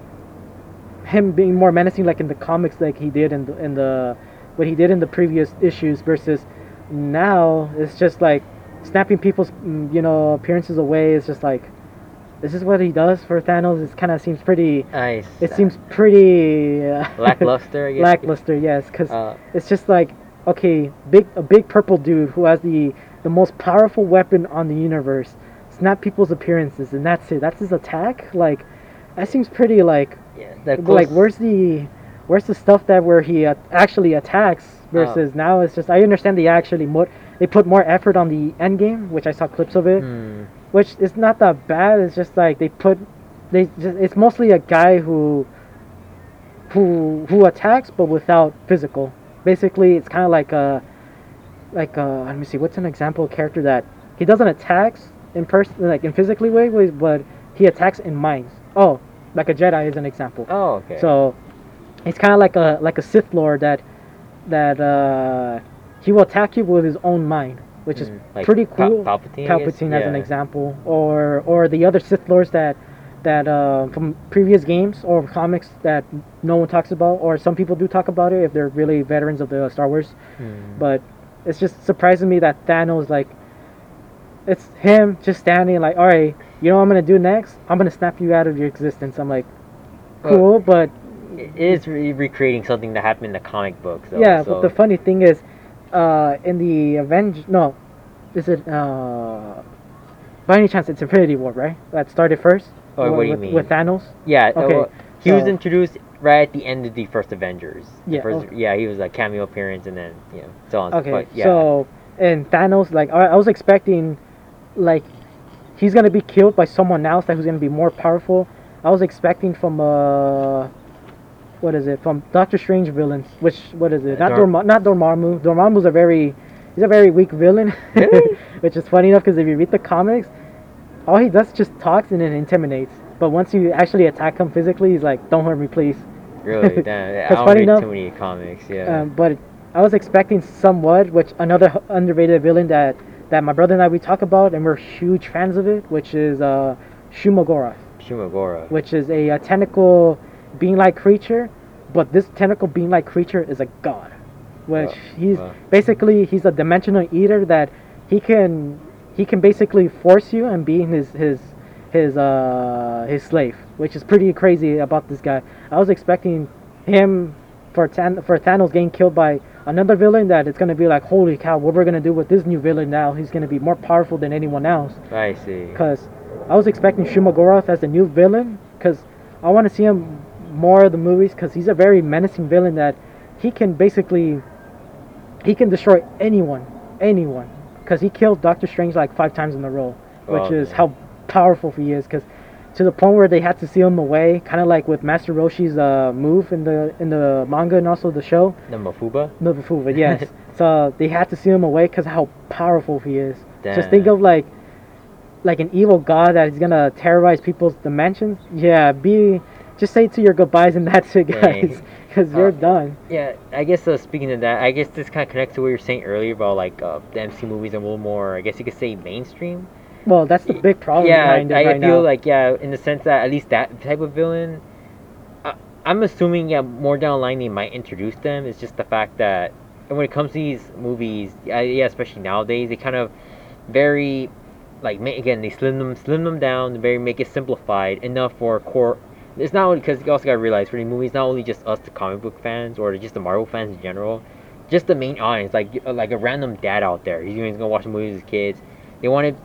him being more menacing, like in the comics, like he did in the in the what he did in the previous issues, versus now it's just like snapping people's mm, you know appearances away. It's just like this is what he does for Thanos. It kind of seems pretty. nice. It seems pretty uh, lackluster. I (laughs) guess. lackluster, yes, because Uh, it's just like okay, big a big purple dude who has the the most powerful weapon on the universe, snap people's appearances, and that's it. That's his attack. Like that seems pretty like yeah, the like where's the where's the stuff that where he uh, actually attacks versus now it's just I understand they actually more they put more effort on the end game, which I saw clips of it, Hmm. which is not that bad. It's just like they put they just, it's mostly a guy who who who attacks but without physical. Basically, it's kind of like a like a let me see what's an example of character that he doesn't attacks in person like in physically way, but he attacks in minds. Oh, like a Jedi is an example. Oh, okay. So it's kind of like a like a Sith Lord that that uh, he will attack you with his own mind, which is Mm, like pretty Pal- cool. Palpatine? Palpatine as an example, or or the other Sith Lords that that uh, from previous games or comics that no one talks about, or some people do talk about it if they're really veterans of the Star Wars. Hmm. But it's just surprising me that Thanos like it's him just standing like, all right, you know what I'm gonna do next? I'm gonna snap you out of your existence. I'm like, cool, but It is re- recreating something that happened in the comic books. Though, yeah, so. but the funny thing is, uh, in the Avengers, no, is it uh, by any chance it's Infinity War, right? That started first. Oh, what do you with, mean? With Thanos. yeah, uh, okay, well, he was introduced right at the end of the first Avengers. The Yeah, first- okay. yeah, he was a cameo appearance, and then you know, so on. Okay, but, yeah. so and Thanos, like I, I was expecting, like he's gonna be killed by someone else that who's gonna be more powerful. I was expecting from uh, what is it? From Doctor Strange villains. Which what is it? Not Dor- Dorma- not Dormammu. Dormammu's a very he's a very weak villain, (laughs) which is funny enough because if you read the comics, all he does is just talks and then intimidates. But once you actually attack him physically, he's like, "Don't hurt me, please." really, (laughs) damn, I don't read enough- too many comics. Yeah. Um, but I was expecting somewhat, which another underrated villain that that my brother and I we talk about, and we're huge fans of it, which is uh, Shumagorath, Shumagora. which is a, uh tentacle being-like creature, but this tentacle being-like creature is a god, which Wow. he's Wow. basically he's a dimensional eater that he can he can basically force you and be his his his uh his slave, which is pretty crazy about this guy. I was expecting him for Tan- for Thanos getting killed by another villain that it's gonna be like holy cow, what we're gonna do with this new villain now? He's gonna be more powerful than anyone else. I see. Cause I was expecting Shumagorath as the new villain, cause I want to see him more of the movies, cause he's a very menacing villain that he can basically he can destroy anyone, anyone, cause he killed Doctor Strange like five times in a row, which Oh, is man. how powerful he is, cause to the point where they had to seal him away, kind of like with Master Roshi's uh, move in the in the manga and also the show. The Mafuba. Nobufuba, yes. (laughs) so they had to seal him away because how powerful he is. Just think of like like an evil god that is gonna terrorize people's dimensions. Yeah, be just say to your goodbyes and (laughs) that's it, guys, because you're Uh, done. Yeah, I guess uh, speaking of that, I guess this kind of connects to what you were saying earlier about like uh, the MC movies are a little more, I guess you could say mainstream. Well, that's the big problem yeah, I right feel now. like yeah, in the sense that at least that type of villain, I, I'm assuming yeah, more down the line they might introduce them. It's just the fact that and when it comes to these movies, yeah, yeah especially nowadays, they kind of very like again they slim them slim them down, very make it simplified enough for core. It's not only because you also gotta realize for the movies, not only just us, the comic book fans, or just the Marvel fans in general, just the main audience, like like a random dad out there. He's going to watch the movies with his kids. They wanted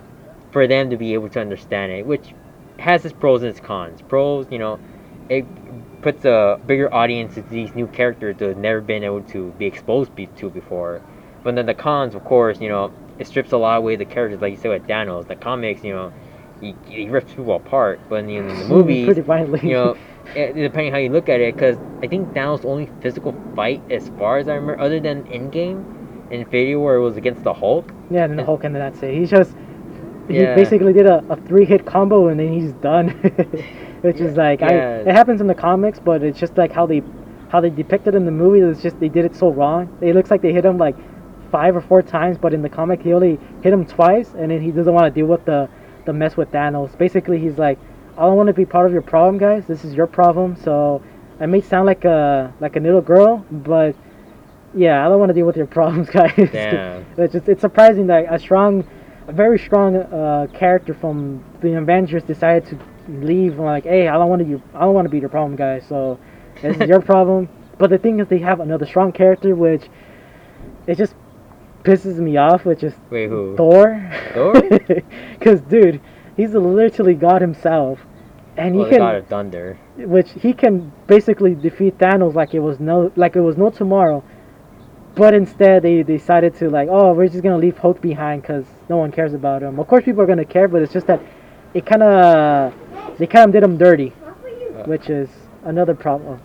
for them to be able to understand it, which has its pros and its cons. Pros, you know, it puts a bigger audience to these new characters that have never been able to be exposed to before. But then the cons, of course, you know, it strips a lot away the characters, like you said with Thanos. The comics, you know, he, he rips people apart, but in the, in (laughs) the movies, pretty violently. you know, eh, depending how you look at it, because I think Thanos' only physical fight, as far as I remember, other than Endgame, Infinity War, it was against the Hulk. yeah, and the Hulk ended that say. He just he basically did a, a three hit combo and then he's done. (laughs) Which is like I, it happens in the comics, but it's just like how they how they depicted it in the movie. It's just they did it so wrong. It looks like they hit him like five or four times, but in the comic he only hit him twice, and then he doesn't want to deal with the the mess with Thanos. Basically, he's like, I don't want to be part of your problem, guys. This is your problem. So I may sound like a like a little girl, but yeah, I don't want to deal with your (laughs) problems, guys. Damn. it's just it's surprising that a strong, a very strong uh, character from the Avengers decided to leave. And like, hey, I don't want to you, I don't want to be your problem, guys. So this is your (laughs) problem. But the thing is, they have another strong character, which it just pisses me off, which is Wait, who? Thor. Thor? (laughs) Because dude, he's literally God himself, and Oh, he can God of Thunder. which he can basically defeat Thanos like it was no like it was no tomorrow. But instead, they decided to like, oh, we're just gonna leave Hulk behind because no one cares about him. Of course, people are gonna care, but it's just that it kind of they kind of did him dirty, which is another problem.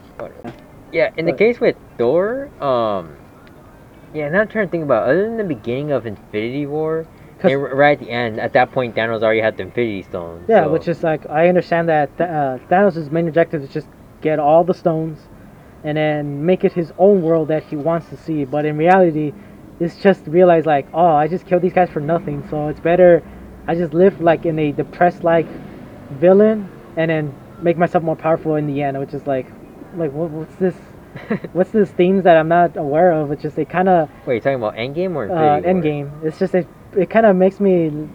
Yeah, in the But- case with Thor, um, yeah, now I'm trying to think about other than the beginning of Infinity War. and right at the end, at that point, Thanos already had the Infinity Stones. Yeah, so- which is like I understand that Th- uh, Thanos' main objective is just get all the stones, and then make it his own world that he wants to see. But in reality, it's just realize like, oh, I just killed these guys for nothing. So it's better I just live like in a depressed like villain, and then make myself more powerful in the end. Which is like, like what, what's this? (laughs) what's these themes that I'm not aware of? It's just they kind of Wait, you talking about Endgame or uh? Endgame. It's just it, it kind of makes me.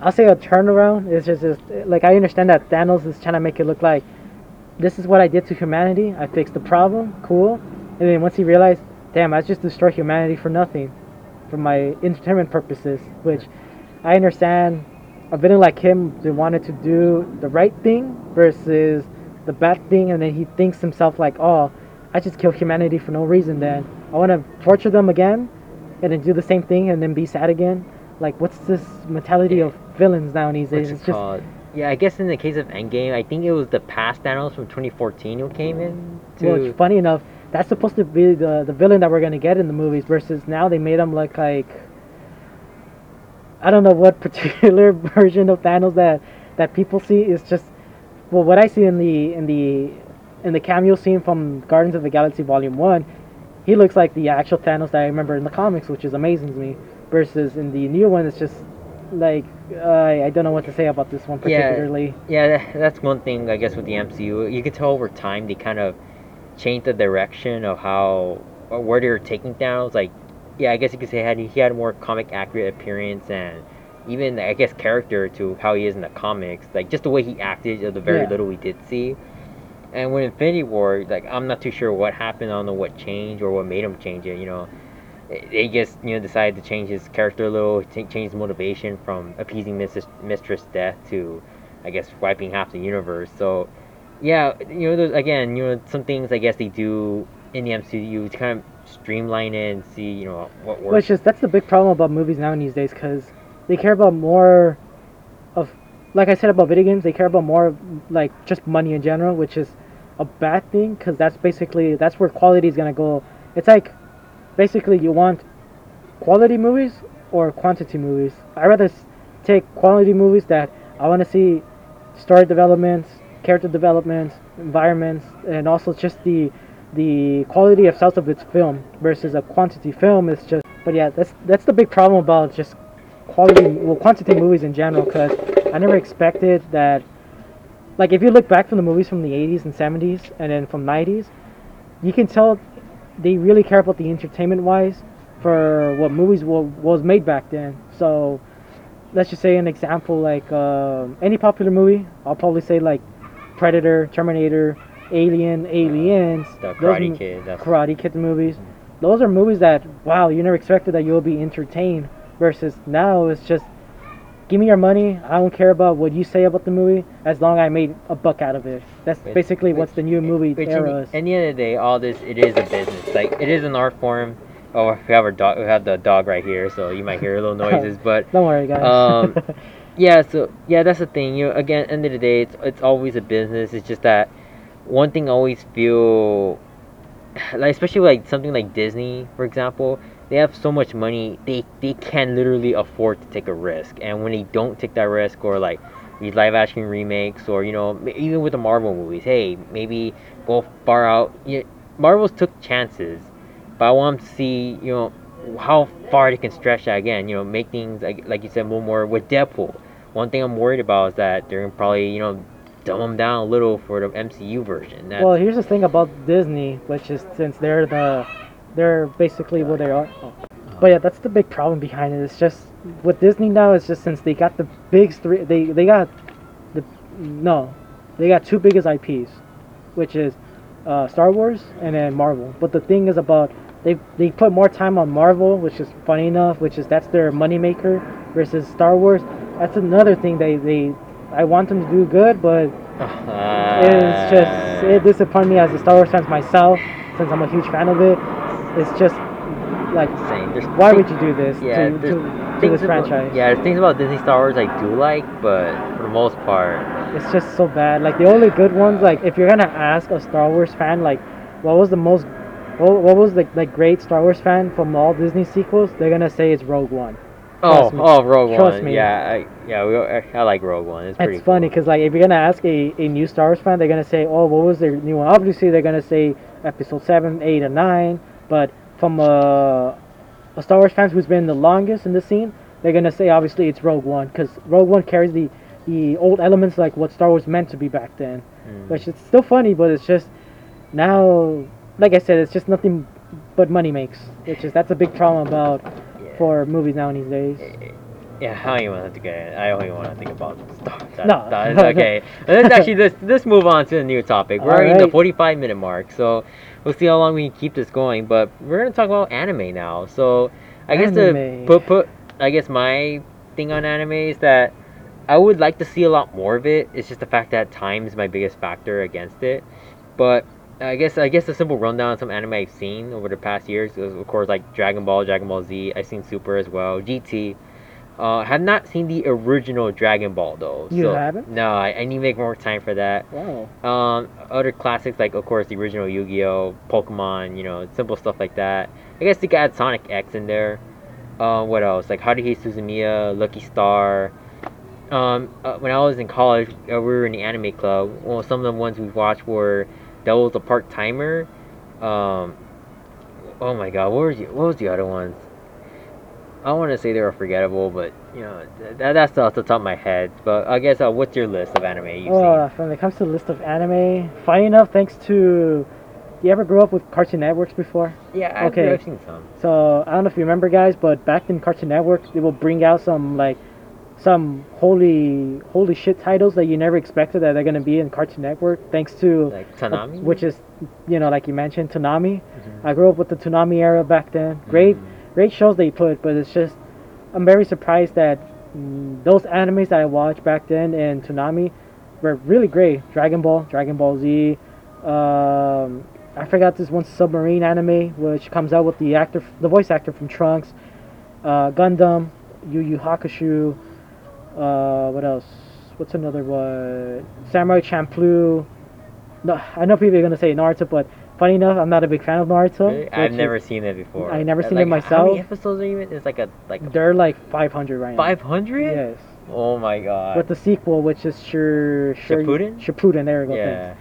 I'll say a turnaround. It's just, just like I understand that Thanos is trying to make it look like this is what I did to humanity. I fixed the problem. Cool. And then once he realized, damn, I just destroyed humanity for nothing, for my entertainment purposes. Which I understand. A villain like him, they wanted to do the right thing versus the bad thing, and then he thinks himself like, oh, I just killed humanity for no reason. Then I want to torture them again, and then do the same thing, and then be sad again. Like, what's this mentality of villains nowadays? What's It's it just? Yeah, I guess in the case of Endgame, I think it was the past Thanos from 2014 who came in. To... it's funny enough. That's supposed to be the the villain that we're gonna get in the movies. Versus now they made him look like I don't know what (laughs) particular version of Thanos that that people see is just well what I see in the in the in the cameo scene from Guardians of the Galaxy Volume One, he looks like the actual Thanos that I remember in the comics, which is amazing to me. Versus in the new one, it's just like uh, I don't know what to say about this one particularly. Yeah, that, that's one thing I guess with the MCU. You can tell over time they kind of changed the direction of how or where they were taking Thanos. Like, yeah, I guess you could say had he had a more comic accurate appearance and even I guess character to how he is in the comics. Like just the way he acted, of the very Yeah. little we did see. And with Infinity War, like I'm not too sure what happened. I don't know what changed or what made him change it. You know, they just you know decided to change his character a little, change his motivation from appeasing Mistress, Mistress Death to, I guess, wiping half the universe. So, yeah, you know, there's, again, you know, some things I guess they do in the MCU to kind of streamline it and see you know what works. it's just that's the big problem about movies now in these days because they care about more of, like I said about video games, they care about more of, like just money in general, which is a bad thing because that's basically that's where quality is gonna go. It's like basically you want quality movies or quantity movies. I rather take quality movies that I want to see story developments, character developments, environments, and also just the the quality of self of its film versus a quantity film is just. But yeah, that's that's the big problem about just quality, well, quantity movies in general. Because I never expected that. Like if you look back from the movies from the 80s and 70s and then from 90s, you can tell they really care about the entertainment wise for what movies wa- was made back then. So let's just say an example like um any popular movie, I'll probably say like Predator, Terminator, Alien, Aliens, the Karate mo- Kid. Karate Kid movies. Those are movies that wow, you never expected that you'll be entertained. Versus now, it's just give me your money. I don't care about what you say about the movie as long as I made a buck out of it. That's basically what's the new movie Which era the, is. in the end of the day, all this it is a business. Like it is an art form. Oh, we have our dog. We have the dog right here, so you might hear a little (laughs) noises. But Don't worry, guys. Um, (laughs) yeah, so yeah, that's the thing. You know, again, end of the day, it's it's always a business. It's just that one thing I always feel (sighs) like, especially like something like Disney, for example, they have so much money, they they can literally afford to take a risk. And when they don't take that risk, or like these live action remakes, or you know, even with the Marvel movies, hey, maybe go far out. You Marvel's took chances, but I want to see, you know, how far they can stretch that again. You know, make things like like you said, little more with Deadpool. One thing I'm worried about is that they're gonna probably, you know, dumb them down a little for the MCU version. That's, well, here's the thing about Disney, which is since they're the, they're basically what they are. Oh. But yeah, that's the big problem behind it. It's just with Disney now. It's just since they got the big three, they they got the no, they got two biggest IPs, which is uh, Star Wars and then Marvel. But the thing is about they they put more time on Marvel, which is funny enough, which is that's their moneymaker versus Star Wars. That's another thing they they I want them to do good, but (laughs) it's just it disappointed me as a Star Wars fan myself, since I'm a huge fan of it. It's just like Same. There's why would you do this Yeah, to, to, to this about- franchise? Yeah, there's things about Disney Star Wars I do like, but for the most part, It's just so bad. Like the only good ones, like if you're gonna ask a Star Wars fan, like what was the most, what, what was the like great Star Wars fan from all Disney sequels? They're gonna say it's Rogue One. oh, me. oh, Rogue One. Trust One. me. Yeah, I, yeah, we, I, like Rogue One. It's pretty It's funny cool. because like if you're gonna ask a, a new Star Wars fan, they're gonna say, oh, what was their new one? Obviously, they're gonna say Episode seven, eight, and nine. But from a, a Star Wars fan who's been the longest in the scene, they're gonna say obviously it's Rogue One because Rogue One carries the the old elements like what Star Wars meant to be back then. Mm. Which is still funny, but it's just now like I said, it's just nothing but money makes. Which is that's a big problem about Yeah. for movies now these days. Yeah, I don't even want to think. I don't even want to think about (laughs) stuff. That, No. that- okay. (laughs) let's actually let's let's move on to the new topic. We're already in the 45 minute mark, so we'll see how long we can keep this going. But we're gonna talk about anime now. So I guess Anime. to put put I guess my thing on anime is that I would like to see a lot more of it. It's just the fact that time is my biggest factor against it. But I guess I guess a simple rundown of some anime I've seen over the past years is of course like Dragon Ball, Dragon Ball Z. I've seen Super as well, GT. Uh, have not seen the original Dragon Ball though. You so, haven't? No, I, I need to make more time for that. Wow. Um, other classics like of course the original Yu-Gi-Oh, Pokemon, you know, simple stuff like that. I guess you could add Sonic X in there. Uh, what else? Like Haruhi Suzumiya, Lucky Star. Um, uh, when I was in college, uh, we were in the anime club. Well, some of the ones we watched were Devil's a Part Timer. Um, oh my God, what was the, what was the other ones? I don't want to say they were forgettable, but you know that, that's off the top of my head. But I guess uh, what's your list of anime you've Uh, when it comes to the list of anime, funny enough, thanks to you ever grew up with Cartoon Networks before? Yeah, I've, okay. I've seen some. So I don't know if you remember, guys, but back in Cartoon Network, they will bring out some like some holy holy shit titles that you never expected that they're gonna be in Cartoon Network. Thanks to Like uh, Toonami, which is you know like you mentioned Toonami. Mhm. I grew up with the Toonami era back then. Great Mm. Great shows they put, but it's just I'm very surprised that mm, those animes that I watched back then in Toonami were really great. Dragon Ball, Dragon Ball Z. Um, I forgot this one submarine anime which comes out with the actor, the voice actor from Trunks. Uh, Gundam, Yu Yu Hakusho. Uh, what else? What's another one? Samurai Champloo. No, I know people are gonna say Naruto, but funny enough, I'm not a big fan of Naruto. Really? I've is- never seen it before. I never Uh, seen it myself. How many episodes are even? It's like a like They're like 500 right now. five hundred. Yes. Oh my god. With the sequel, which is sure, sure Shippuden? Shippuden. There we go. yeah.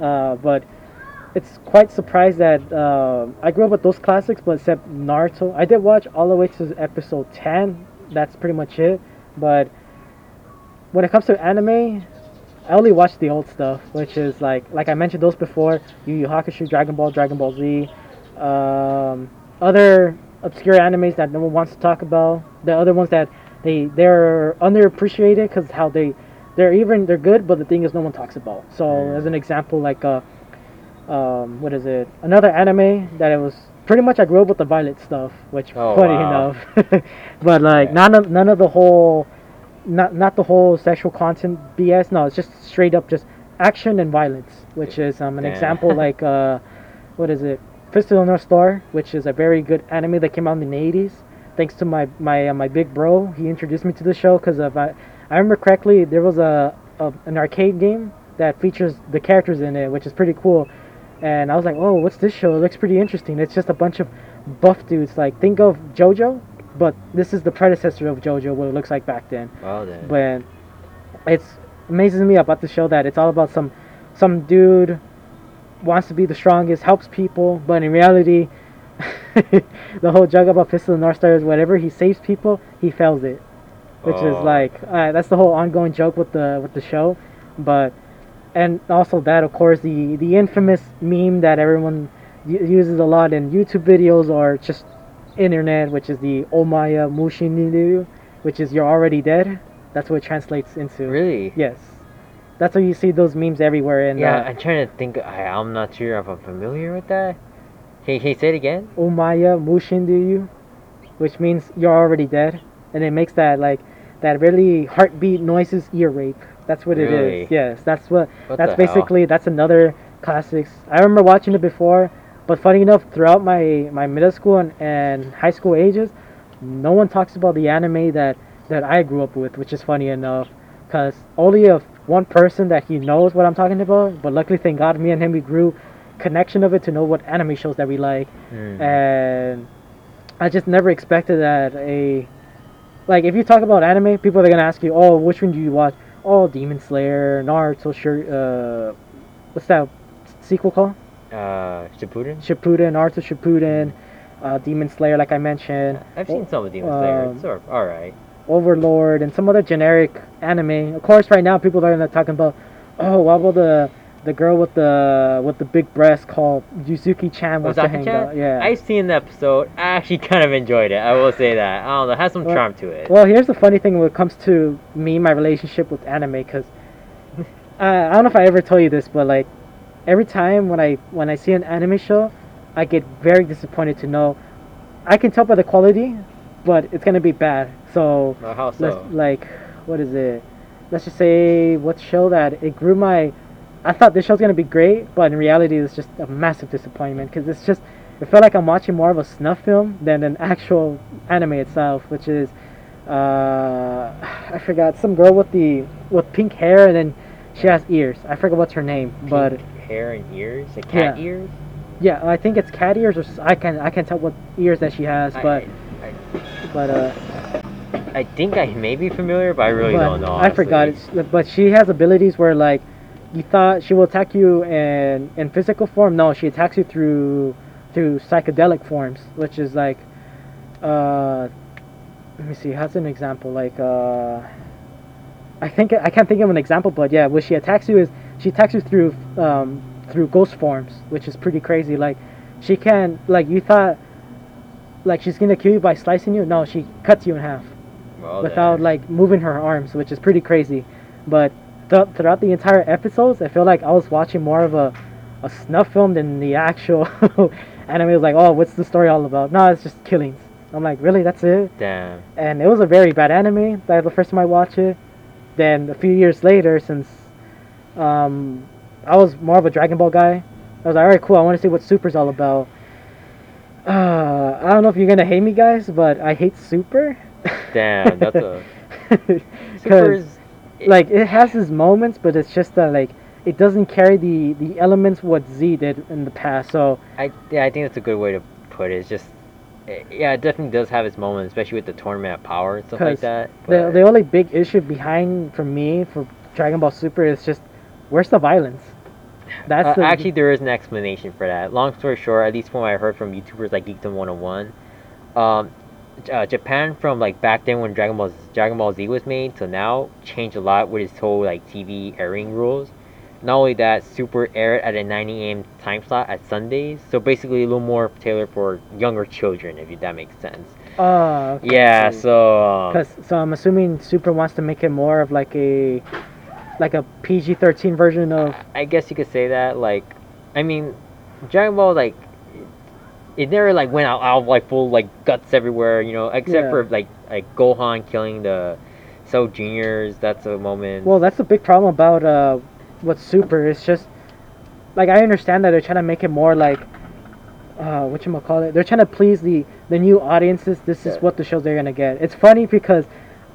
Uh, but it's quite surprised that um I grew up with those classics, but except Naruto, I did watch all the way to episode 10. That's pretty much it. But when it comes to anime, I only watch the old stuff, which is like like I mentioned those before: Yu Yu Hakusho, Dragon Ball, Dragon Ball Z, um, other obscure animes that no one wants to talk about. The other ones that they they're underappreciated because how they they're even they're good, but the thing is no one talks about. So Mm. as an example, like uh, um, what is it? Another anime that it was pretty much I grew up with the Violet stuff, which Oh, funny wow. enough, (laughs) but like Yeah. none of none of the whole not not the whole sexual content BS. No, it's just straight up just action and violence, which is um, an Damn. example (laughs) like uh, what is it? Fist of the North Star, which is a very good anime that came out in the '80s. Thanks to my my uh, my big bro, he introduced me to the show because of I, I remember correctly there was a, a an arcade game that features the characters in it, which is pretty cool. And I was like, oh, what's this show? It looks pretty interesting. It's just a bunch of buff dudes. Like think of JoJo, but this is the predecessor of JoJo, what it looks like back then. Well then. But it's amazes me about the show that it's all about some some dude wants to be the strongest, helps people, but in reality, (laughs) the whole joke about Fist of the North Star is whatever he saves people, he fails it, which is Oh. like uh, that's the whole ongoing joke with the with the show, but and also that of course the the infamous meme that everyone uses a lot in YouTube videos or just internet, which is the Omaya Mushiniru, which is you're already dead. That's what it translates into. Really? Yes. That's why you see those memes everywhere. And Yeah, uh, I'm trying to think. I, I'm not sure if I'm familiar with that. Can, can you say it again? Omaya Mushindu, which means you're already dead, and it makes that like that really heartbeat noises ear rape. That's what it Really? is. Yes, that's what. What that's the hell? basically that's another classics. I remember watching it before, but funny enough, throughout my my middle school and, and high school ages, no one talks about the anime that that I grew up with, which is funny enough, because only a one person that he knows what I'm talking about. But luckily, thank God, me and him we grew connection of it to know what anime shows that we like Hmm. and I just never expected that a like if you talk about anime, people are gonna ask you, oh, which one do you watch? Oh, Demon Slayer, Naruto, sure, uh, what's that sequel called? Uh, Shippuden. Shippuden, Naruto Shippuden, uh, Demon Slayer, like I mentioned, I've seen some of Demon Slayer. um, It's sort of all right. Overlord, and some other generic anime. Of course, right now people are talking about, oh, what about the the girl with the with the big breast called Uzaki Chan wants to hang out. Yeah. I've seen the episode. I actually (laughs) kind of enjoyed it. I will say that. I don't know. It has some Well- charm to it. Well, here's the funny thing when it comes to me, my relationship with anime, because (laughs) uh, I don't know if I ever told you this, but like every time when I when I see an anime show, I get very disappointed to know I can tell by the quality, but it's gonna be bad. So how let's so? like what is it? Let's just say what show that it grew my. I thought this show's gonna be great, but in reality, it's just a massive disappointment because it's just. It felt like I'm watching more of a snuff film than an actual anime itself, which is, uh, (sighs) I forgot some girl with the with pink hair and then she has ears. I forgot what's her name, but Pink hair and ears, like cat Yeah. ears. yeah, I think it's cat ears or I can I can tell what ears that she has, I- but I, but uh. I, I think I may be familiar, but I really but don't know. I forgot honestly. it. But she has abilities where like you thought she will attack you in in physical form. No, she attacks you through through psychedelic forms, which is like uh let me see, how's an example? Like uh I think I can't think of an example, but yeah, what she attacks you is she attacks you through um through ghost forms, which is pretty crazy. Like she can like you thought like she's gonna kill you by slicing you. No, she cuts you in half Well, without like moving her arms, which is pretty crazy. But th- throughout the entire episodes, I feel like I was watching more of a, a snuff film than the actual (laughs) anime. It was like, oh, what's the story all about? No, it's just killings. I'm like, really? That's it? Damn. And it was a very bad anime. That the first time I watched it. Then a few years later, since um, I was more of a Dragon Ball guy, I was like, all right, cool. I want to see what Super's all about. Uh, I don't know if you're gonna hate me, guys, but I hate Super. Damn, that's a (laughs) Because Super's like it has its moments, but it's just that like it doesn't carry the the elements what Z did in the past. So I yeah, I think that's a good way to put it. It's just eh, yeah, it definitely does have its moments, especially with the tournament of power and stuff like that. the the only big issue behind for me for Dragon Ball Super is just where's the violence? That's Uh, the, actually, there is an explanation for that. Long story short, at least from what I heard from YouTubers like Geekdom 101, um, uh, Japan from like back then when Dragon Ball Z, Dragon Ball Z was made to now changed a lot with its whole like TV airing rules. Not only that, Super aired at a 9 a.m. time slot at Sundays, so basically a little more tailored for younger children, if that makes sense. uh, Yeah, so um, Cause so I'm assuming Super wants to make it more of like a like a PG-13 version of I guess you could say that. Like, I mean, Dragon Ball like it never like went out, out like full like guts everywhere, you know, except Yeah. for like like Gohan killing the Cell Juniors. That's a moment. Well, that's the big problem about uh, what Super is just like I understand that they're trying to make it more like uh, what you call it. They're trying to please the the new audiences. This is what the shows they're gonna get. It's funny because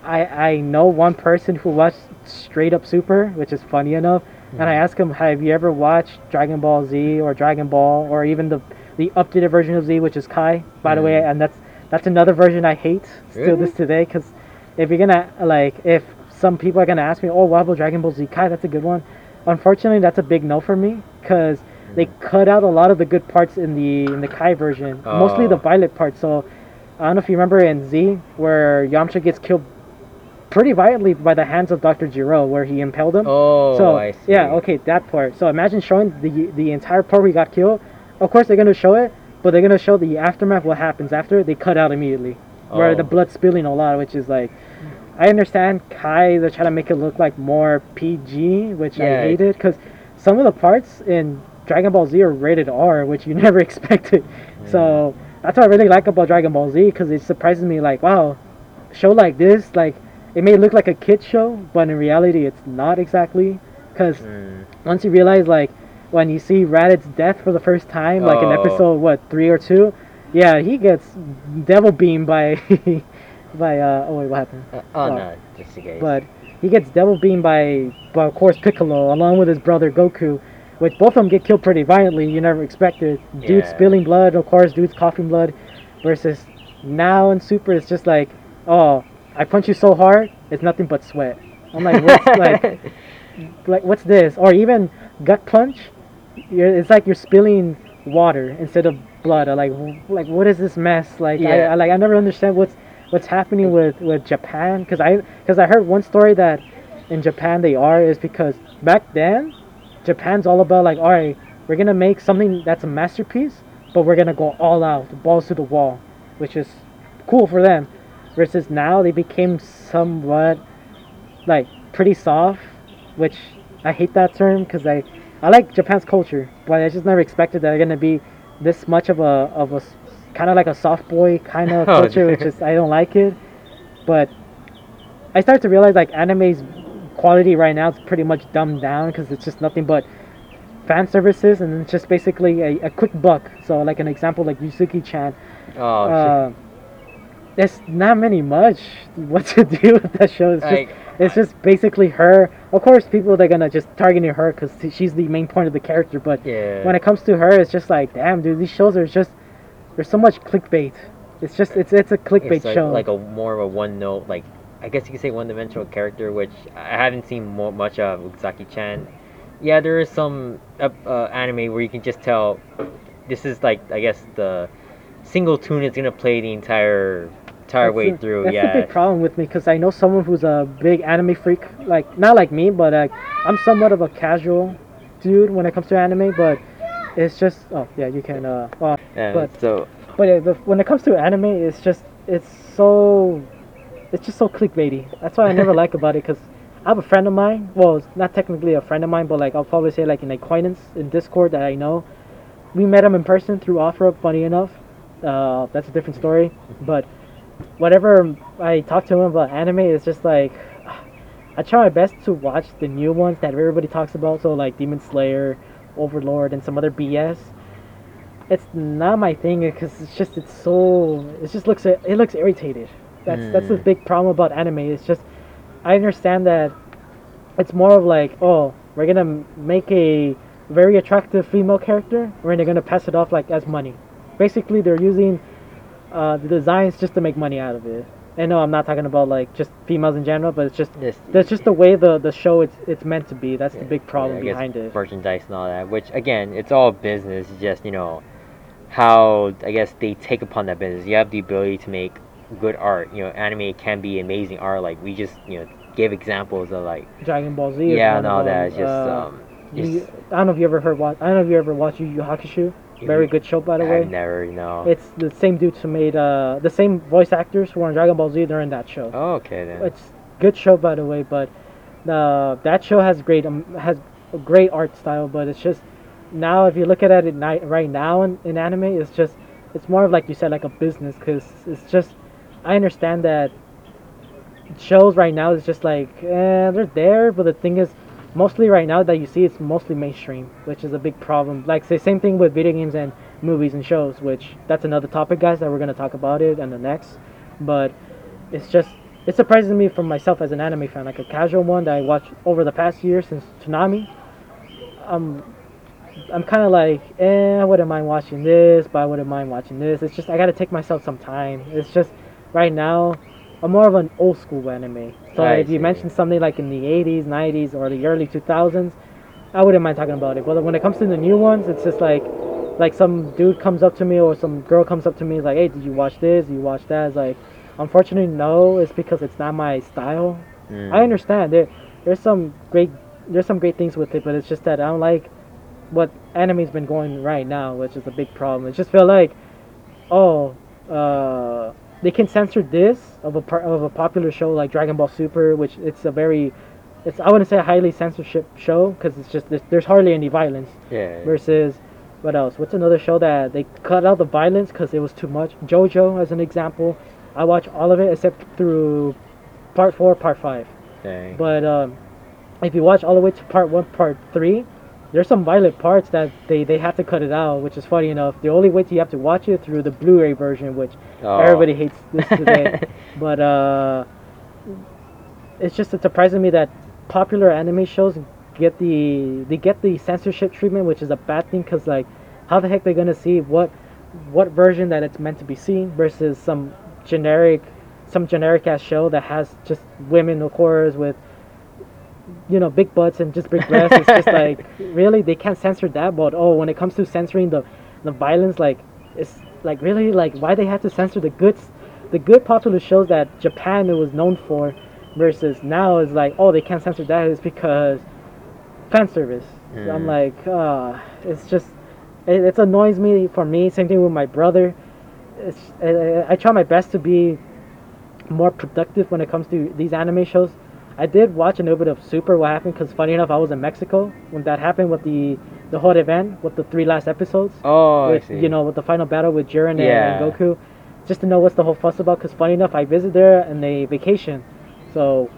I I know one person who watched straight up Super, which is funny enough. And I Mhm. asked him, "Have you ever watched Dragon Ball Z or Dragon Ball or even the the updated version of Z, which is Kai, by the way?" Mhm. And that's that's another version I hate still Really? this today because if you're gonna like if some people are gonna ask me, "Oh, what about Dragon Ball Z Kai?" That's a good one. Unfortunately, that's a big no for me because they Mhm. cut out a lot of the good parts in the in the Kai version, mostly the Oh. Violet part. So I don't know if you remember in Z where Yamcha gets killed pretty violently by the hands of Dr. Gero, where he impaled him. oh, so I see. yeah, okay, that part. So imagine showing the the entire part where he got killed. Of course, they're gonna show it, but they're gonna show the aftermath, what happens after. They cut out immediately, where Oh. the blood's spilling a lot, which is like. I understand Kai. They're trying to make it look like more PG, which Yeah. I hated because some of the parts in Dragon Ball Z are rated R, which you (laughs) never expected. So that's what I really like about Dragon Ball Z because it surprises me. Like, wow, show like this, like it may look like a kid show, but in reality, it's not exactly. Because Mm. once you realize, like, when you see Raditz death for the first time, like in Oh. episode what three or two, yeah, he gets devil beamed by (laughs) by uh oh wait what happened? Uh, oh Well, no, just in case. But he gets devil beamed by, by of course Piccolo along with his brother Goku, which both of them get killed pretty violently. You never expected. Dude Yeah. spilling blood, of course. Dude's coughing blood. Versus now in Super, it's just like, oh, I punch you so hard, it's nothing but sweat. I'm like, what's (laughs) like, like what's this? Or even gut punch, you're, it's like you're spilling water instead of blood. I'm like, w- like what is this mess? Like, I, I like I never understand what's what's happening with with Japan because I because I heard one story that in Japan they are is because back then Japan's all about like, all right, we're gonna make something that's a masterpiece, but we're gonna go all out, balls to the wall, which is cool for them. Versus now they became somewhat like pretty soft, which I hate that term because I I like Japan's culture, but I just never expected that they're gonna be this much of a of a kind of like a soft boy kind of (laughs) Oh, culture, which is I don't like it. But I started to realize like anime's quality right now is pretty much dumbed down because it's just nothing but fan services and it's just basically a, a quick buck. So like an example like Uzaki-chan, Oh, uh, there's not many much what to do (laughs) with that show. It's just Like, it's just basically her. Of course, people they're gonna just targeting her because she's the main point of the character. But yeah. when it comes to her, it's just like, damn, dude, these shows are just there's so much clickbait. It's just it's it's a clickbait it's like, show. like a more of a one note, like I guess you could say one dimensional character, which I haven't seen more, much of Uzaki Chan. Yeah, there is some uh, uh, anime where you can just tell this is like I guess the single tune is gonna play the entire entire That's way the- through. That's yeah, the big problem with me because I know someone who's a big anime freak. Like not like me, but like I'm somewhat of a casual dude when it comes to anime. But it's just oh yeah, you can. Uh, well, Yeah, but- so but uh, the, when it comes to anime, it's just it's so it's just so clickbaity. That's what I never (laughs) like about it because I have a friend of mine. Well, it's not technically a friend of mine, but like I'll probably say like an acquaintance in Discord that I know. We met him in person through OfferUp. Funny enough, uh, that's a different story. But whatever I talk to him about anime, it's just like I try my best to watch the new ones that everybody talks about. So like Demon Slayer, Overlord, and some other BS it's not my thing because it's just it's so it just looks it looks irritated. That's that's the Mm. big problem about anime. It's just I understand that it's more of like oh we're gonna make a very attractive female character and they're gonna pass it off like as money. Basically, they're using uh, the designs just to make money out of it. And no, I'm not talking about like just females in general, but it's just this that's just the way the the show it's it's meant to be. That's the big problem guess behind it. merchandise and all that. Which again, it's all business. It's just you know how I guess they take upon that business. You have the ability to make good art. You know, anime can be amazing art. Like we just you know give examples of like Dragon Ball Z. yeah and all that. It's just Uh, um. You, I don't know if you ever heard. I don't know if you ever watched Yu Yu Hakusho. Very good show, by the way. I've never know. It's the same dudes who made uh the same voice actors who were in Dragon Ball Z. They're in that show. oh, okay then. It's good show, by the way, but uh, that show has great um, has a great art style. But it's just now if you look at it night right now in, in anime, it's just it's more of like you said like a business because it's just I understand that shows right now is just like eh, they're there, but the thing is mostly right now that you see it's mostly mainstream, which is a big problem. Like say same thing with video games and movies and shows, which that's another topic, guys, that we're gonna talk about it and the next. But it's just it surprises me for myself as an anime fan, like a casual one that I watched over the past year since Toonami. I'm I'm kind of like, eh, I wouldn't mind watching this, but I wouldn't mind watching this. It's just I gotta take myself some time. It's just right now, I'm more of an old school anime. So I if you mention something like in the 80s, 90s, or the early 2000s, I wouldn't mind talking about it. But when it comes to the new ones, it's just like, like some dude comes up to me or some girl comes up to me, is like, hey, did you watch this? Did you watch that? It's like, unfortunately, no. It's because it's not my style. Mm. I understand there there's some great there's some great things with it, but it's just that I don't like what anime's been going right now, which is a big problem. It just feel like, oh, uh, they can censor this of a part of a popular show like Dragon Ball Super, which it's a very it's I wouldn't say a highly censorship show because it's just there's, there's hardly any violence Yeah. versus what else? What's another show that they cut out the violence because it was too much? JoJo, as an example, I watch all of it except through part four, part five. Dang. But um, if you watch all the way to part one, part three, there's some violent parts that they, they have to cut it out, which is funny enough. The only way you have to watch it through the Blu-ray version, which Oh. everybody hates this (laughs) today. but uh, it's just it's surprising me that popular anime shows get the they get the censorship treatment, which is a bad thing. Cause like, how the heck they gonna see what what version that it's meant to be seen versus some generic some generic ass show that has just women of course with you know big butts and just big breasts. it's just like (laughs) really they can't censor that. But oh, when it comes to censoring the the violence, like it's like really like why they have to censor the good the good popular shows that Japan was known for versus now is like oh they can't censor that is because fan service So I'm Mm. like, uh, it's just, it, it annoys me for me. Same thing with my brother. It's, I, I try my best to be more productive when it comes to these anime shows. I did watch a little bit of Super. What happened? Because funny enough, I was in Mexico when that happened with the the whole event with the three last episodes. Oh, I with see. you know with the final battle with Jiren and- Yeah. and Goku, just to know what's the whole fuss about. Because funny enough, I visited there and they vacation, so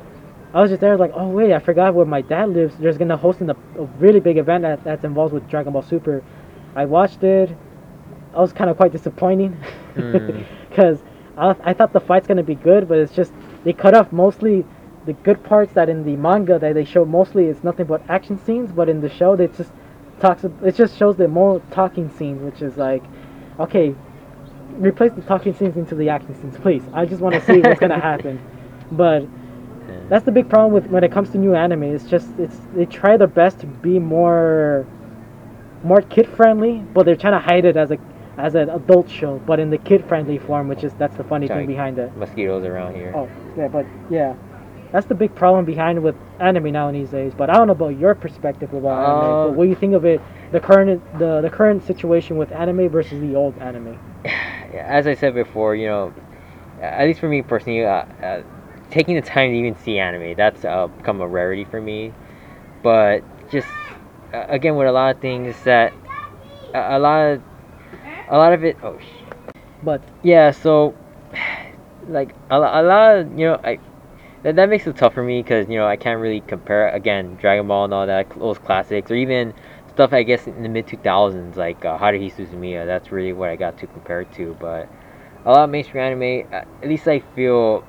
I was just there like, oh wait, I forgot where my dad lives. There's gonna host a, a really big event that, that's involved with Dragon Ball Super. I watched it. I was kind of quite disappointing (laughs) Mm. because I, I thought the fight's gonna be good, but it's just they cut off mostly the good parts that in the manga that they show mostly is nothing but action scenes, but in the show they just talks it just shows the more talking scenes, which is like, okay, replace the talking scenes into the action scenes, please. I just want to see what's gonna (laughs) happen, but that's the big problem with when it comes to new anime. It's just it's they try their best to be more more kid friendly, but they're trying to hide it as a as an adult show, but in the kid friendly form, which is that's the funny Sorry. thing behind it. mosquitoes around here. Oh yeah, but yeah, that's the big problem behind with anime now these days. But I don't know about your perspective about anime. But Um, what do you think of it? The current the the current situation with anime versus the old anime. (sighs) As I said before, you know, at least for me personally, uh, uh, taking the time to even see anime, that's uh, become a rarity for me. But just uh, again, with a lot of things that a, a lot of a lot of it. Oh, sh- But yeah. So (sighs) like a, a lot of you know, I that, that makes it tough for me because you know I can't really compare again Dragon Ball and all that those classics or even stuff I guess in the mid 2000s like uh, Haruhi Suzumiya. That's really what I got to compare it to. But a lot of mainstream anime, at least I feel.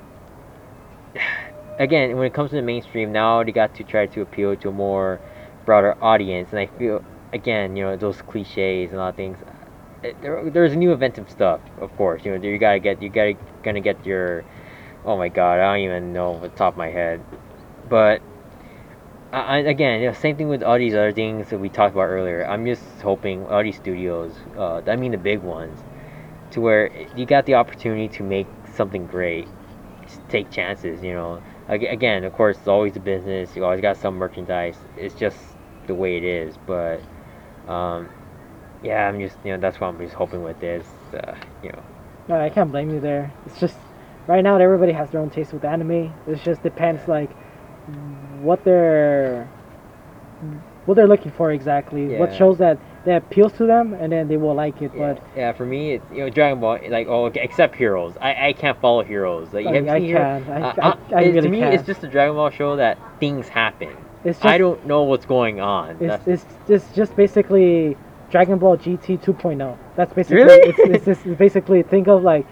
(sighs) Again, when it comes to the mainstream, now they got to try to appeal to a more broader audience, and I feel again, you know, those cliches and a lot of things. uh, There, there's new inventive stuff, of course. You know, you gotta get, you gotta gonna get your. Oh my God, I don't even know off the top of my head, but I, again, you know, same thing with all these other things that we talked about earlier. I'm just hoping all these studios, uh, I mean the big ones, to where you got the opportunity to make something great. Just take chances, you know. Again, of course, it's always a business. You always got some merchandise. It's just the way it is. But, um, yeah, I'm just, you know, that's what I'm just hoping with this. Uh, you know, No, I can't blame you there. It's just right now everybody has their own taste with anime. It just depends like what they're what they're looking for exactly. What shows that that appeals to them, and then they will like it. yeah, But yeah, for me, it's you know Dragon Ball. Like, oh, okay, except Heroes. I, I can't follow Heroes. Like, you I, I seen Hero- can't. I, Uh, I, uh, I really to me, can't. it's just a Dragon Ball show that things happen. It's just I don't know what's going on. It's, it's just just basically Dragon Ball GT 2.0. That's basically Really? it's, it's just it's basically think of like,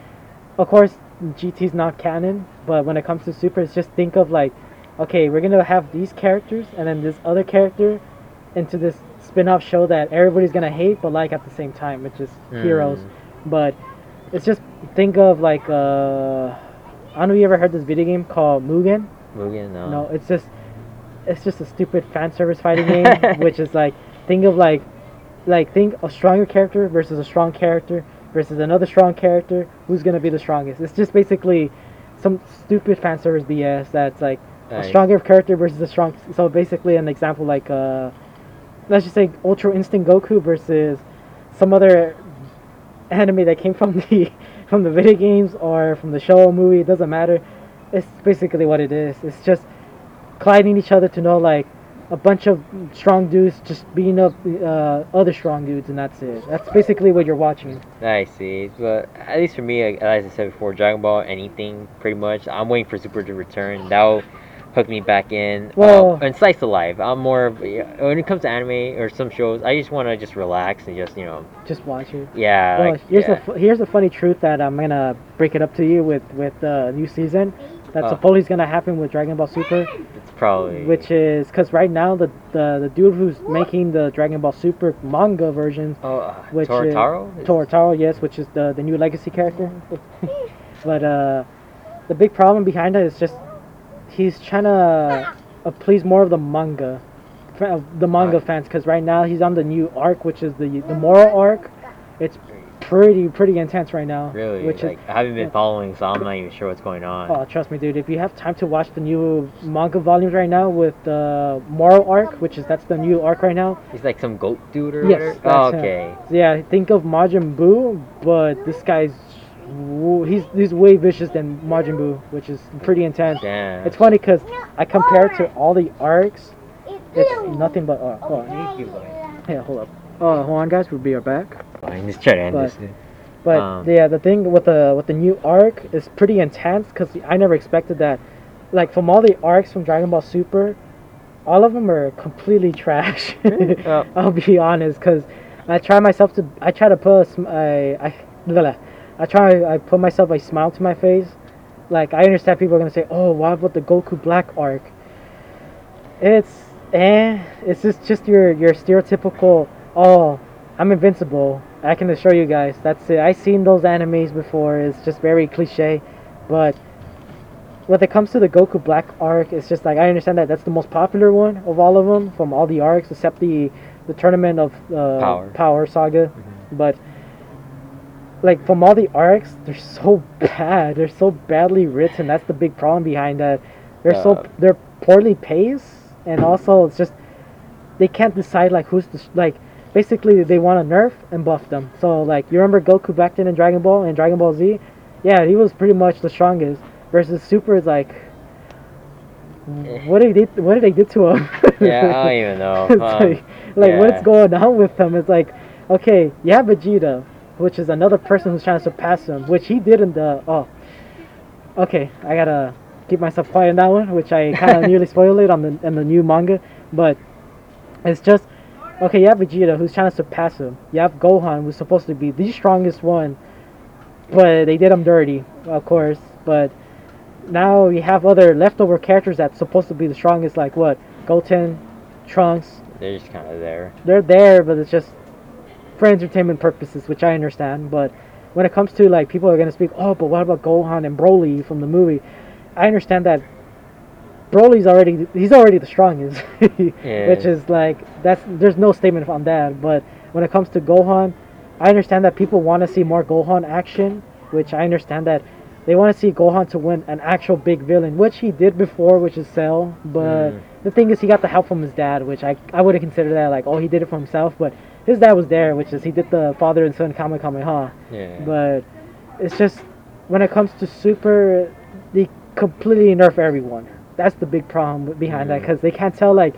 of course GT's not canon, but when it comes to Super, it's just think of like, okay, we're gonna have these characters and then this other character into this spin-off show that everybody's gonna hate but like at the same time, which is Heroes. Mm. But it's just think of like uh, I don't know if you ever heard this video game called Mugen. Mugen, no. No, it's just it's just a stupid fan service fighting game, (laughs) which is like think of like like think a stronger character versus a strong character versus another strong character. Who's gonna be the strongest? It's just basically some stupid fan service BS that's like a stronger character versus a strong. So basically, an example like uh, let's just say Ultra Instinct Goku versus some other anime that came from (laughs) the from the video games or from the show or movie. It doesn't matter. It's basically what it is. It's just colliding each other to know like a bunch of strong dudes just beating up uh, other strong dudes, and that's it. That's basically what you're watching. I see, but at least for me, like, as I said before, Dragon Ball, anything pretty much. I'm waiting for Super to return. That'll hook me back in. Well- um, and slice of life. I'm more of, when it comes to anime or some shows. I just want to just relax and just you know, Just watch it. yeah. Well, like, here's yeah. the here's the funny truth that I'm gonna break it up to you with with the new season. That Oh. supposedly is gonna happen with Dragon Ball Super, it's probably which is because right now the, the the dude who's making the Dragon Ball Super manga version oh, uh, which is- Toyotarou. Is- Toyotarou, yes, which is the the new legacy character. (laughs) but uh, the big problem behind it is just he's trying to uh, please more of the manga, the manga Right. fans, because right now he's on the new arc, which is the the Moro arc. It's pretty pretty intense right now. Really? Which like, is I haven't been yeah. following, so I'm not even sure what's going on. oh, trust me, dude. If you have time to watch the new manga volumes right now with the Moro arc, which is that's the new arc right now. He's like some goat dude or Yes, whatever? Oh, okay. So yeah, think of Majin Buu, but this guy's he's he's way vicious than Majin Buu, which is pretty intense. Damn. It's funny because I compare it to all the arcs. It's nothing but uh, hold on. You. Yeah, hold up. Oh, hold on, guys. We'll be right back. Fine, just try to end But- this. But Um, yeah, the thing with the with the new arc is pretty intense because I never expected that. Like from all the arcs from Dragon Ball Super, all of them are completely trash. (laughs) Oh. I'll be honest, because I try myself to I try to put a sm- I I blah, blah. I try I put myself a smile to my face. Like I understand people are gonna say, oh, what about the Goku Black arc? It's eh, it's just just your your stereotypical oh I'm invincible. I can assure you guys, that's it. I've seen those animes before. It's just very cliche, but when it comes to the Goku Black arc, it's just like I understand that that's the most popular one of all of them from all the arcs except the the tournament of uh, Power. Power Saga, but like from all the arcs, they're so (laughs) bad. They're so badly written. That's the big problem behind that. They're so Uh, they're poorly paced, and also it's just they can't decide like who's the like. Basically, they want to nerf and buff them. So like you remember Goku back then in Dragon Ball and Dragon Ball Z, yeah, he was pretty much the strongest. Versus Super is like, what did they what did they do to him? (laughs) Yeah, I (laughs) don't even know. Um, like, like what's going on with him? It's like, okay, you have Vegeta, which is another person who's trying to surpass him, which he did in the oh. Okay, I gotta keep myself quiet on that one, which I kind of (laughs) nearly spoiled it on the in the new manga, but it's just okay. You have Vegeta who's trying to surpass him. You have Gohan who's supposed to be the strongest one, but they did him dirty, of course. But now you have other leftover characters that's supposed to be the strongest, like what Goten, Trunks. They're just kind of there. They're there, but it's just for entertainment purposes, which I understand. But when it comes to like people are gonna speak, oh, but what about Gohan and Broly from the movie? I understand that Broly's already he's already the strongest, (laughs) Yeah. which is like that's there's no statement on that. But when it comes to Gohan, I understand that people want to see more Gohan action, which I understand that they want to see Gohan to win an actual big villain, which he did before, which is Cell. But Mm. the thing is, he got the help from his dad, which I I wouldn't consider that like oh he did it for himself, but his dad was there, which is he did the father and son Kamehameha. Yeah. But it's just when it comes to Super, they completely nerf everyone. That's the big problem behind that Mm. because they can't tell like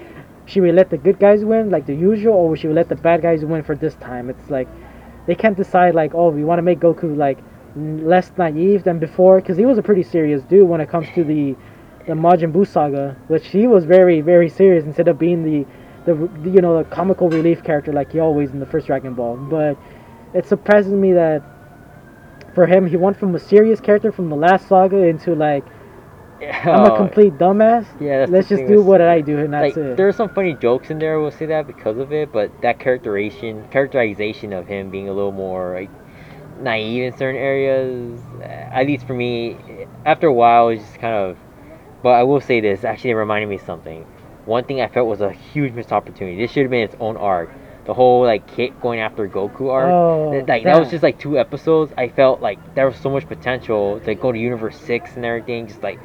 should we let the good guys win like the usual or should we let the bad guys win for this time? It's like they can't decide like oh we want to make Goku like less naive than before because he was a pretty serious dude when it comes to the the Majin Buu saga, which he was very very serious instead of being the the, the you know the comical relief character like he always in the first Dragon Ball. But it surprises me that for him he went from a serious character from the last saga into like I'm a Oh, complete dumbass. Yeah, that's Let's just do what I do and that's like it. there are some funny jokes in there. We'll say that because of it, but that characterization, characterization of him being a little more like naive in certain areas, uh, at least for me, after a while, it's just kind of. But I will say this. Actually, it reminded me of something. One thing I felt was a huge missed opportunity. This should have been its own arc. The whole like Hit going after Goku arc. Oh, like that was just like two episodes. I felt like there was so much potential to go to Universe Six and everything. Just like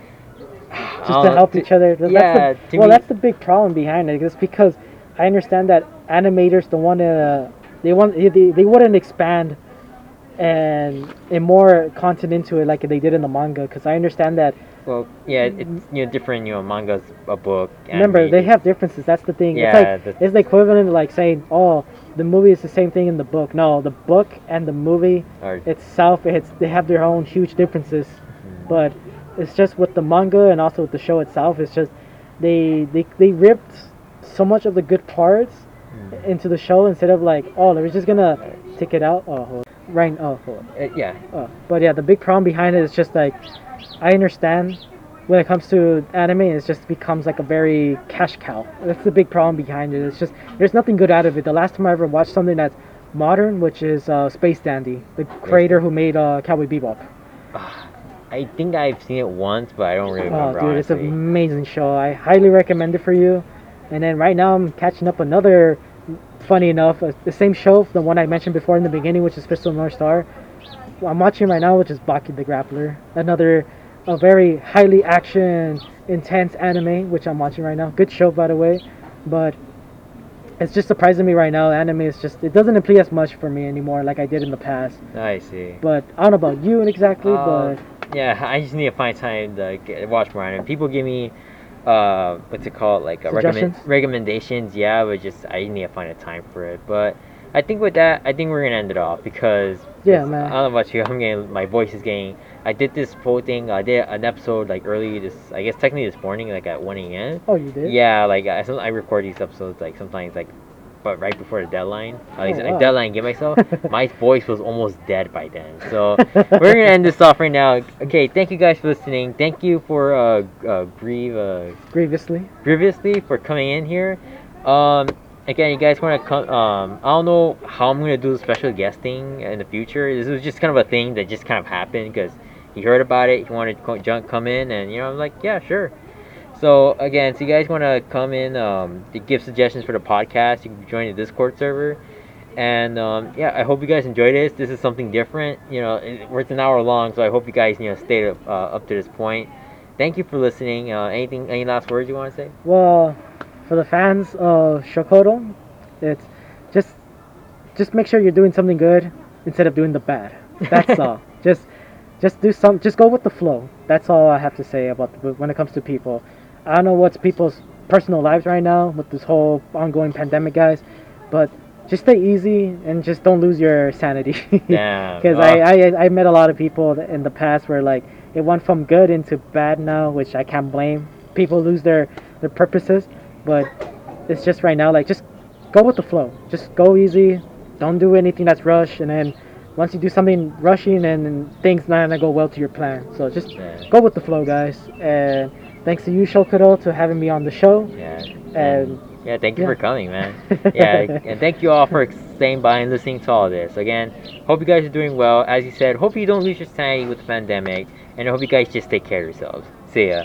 just to help each other. That's yeah, the, well, me- that's the big problem behind it. It's because I understand that animators don't want to. They want they, they wouldn't expand and and more content into it like they did in the manga. Because I understand that. Well, yeah, it's you know different. You know, manga's a book. Remember, they have differences. That's the thing. Yeah, it's like the- it's the equivalent of like saying, "Oh, the movie is the same thing in the book." No, the book and the movie Or, itself, it's they have their own huge differences. Mhm. But it's just with the manga and also with the show itself. It's just they they they ripped so much of the good parts Mhm. into the show instead of like, oh, we're just gonna take it out. Oh, hold right. Oh, hold. Uh, yeah, Oh, but yeah, the big problem behind it is just like I understand when it comes to anime, it just becomes like a very cash cow. That's the big problem behind it. It's just there's nothing good out of it. The last time I ever watched something that's modern, which is uh, Space Dandy, the creator who made uh, Cowboy Bebop. I think I've seen it once, but I don't really Oh, remember. dude, it's an amazing show. I highly recommend it for you. And then right now I'm catching up another funny enough, uh, the same show, the one I mentioned before in the beginning, which is Crystal North Star. I'm watching right now, which is Baki the Grappler, another a very highly action intense anime, which I'm watching right now. Good show, by the way, but it's just surprising me right now. Anime is just it doesn't appeal as much for me anymore, like I did in the past. I see. But I don't know about you exactly, Uh, but Yeah, I just need to find time to get, watch more anime. People give me, uh, what's it called, like uh, recommend, recommendations. Yeah, but just I need to find a time for it. But I think with that, I think we're gonna end it off because yeah, man. I don't know about you. (laughs) I'm getting my voice is getting. I did this whole thing. I did an episode like early this. I guess technically this morning, like at 1 a.m. oh, you did? Yeah, like I, I record these episodes like sometimes like, but right before the deadline. At least Oh, a wow. deadline give myself. (laughs) my voice was almost dead by then. So we're gonna end this off right now. Okay, thank you guys for listening. Thank you for uh, uh grieve uh Grievously. grievously for coming in here. Um, again, you guys want to come? Um, I don't know how I'm gonna do the special guesting in the future. This was just kind of a thing that just kind of happened because he heard about it. He wanted to come in, and you know, I'm like, yeah, sure. So again, so you guys want to come in um, to give suggestions for the podcast? You can join the Discord server. And um, yeah, I hope you guys enjoyed this. This is something different. You know, it, it's an hour long, so I hope you guys you know stayed up, uh, up to this point. Thank you for listening. Uh, anything? Any last words you want to say? Well, for the fans of Shokodo, it's just just make sure you're doing something good instead of doing the bad. That's (laughs) all. Just just do some. Just go with the flow. That's all I have to say about the, when it comes to people. I don't know what's people's personal lives right now with this whole ongoing pandemic, guys, but just stay easy and just don't lose your sanity. (laughs) Because. I, I I met a lot of people in the past where like it went from good into bad now, which I can't blame. People lose their their purposes, but it's just right now like just go with the flow. Just go easy. Don't do anything that's rushed, and then once you do something rushing and, and things not gonna go well to your plan. So just Yeah. go with the flow, guys. And thanks to you, Shokuro, to having me on the show. Yeah. And yeah, thank you yeah. for coming, man. (laughs) yeah, and thank you all for staying by and listening to all this. Again, hope you guys are doing well. As you said, hope you don't lose your sanity with the pandemic, and I hope you guys just take care of yourselves. See ya.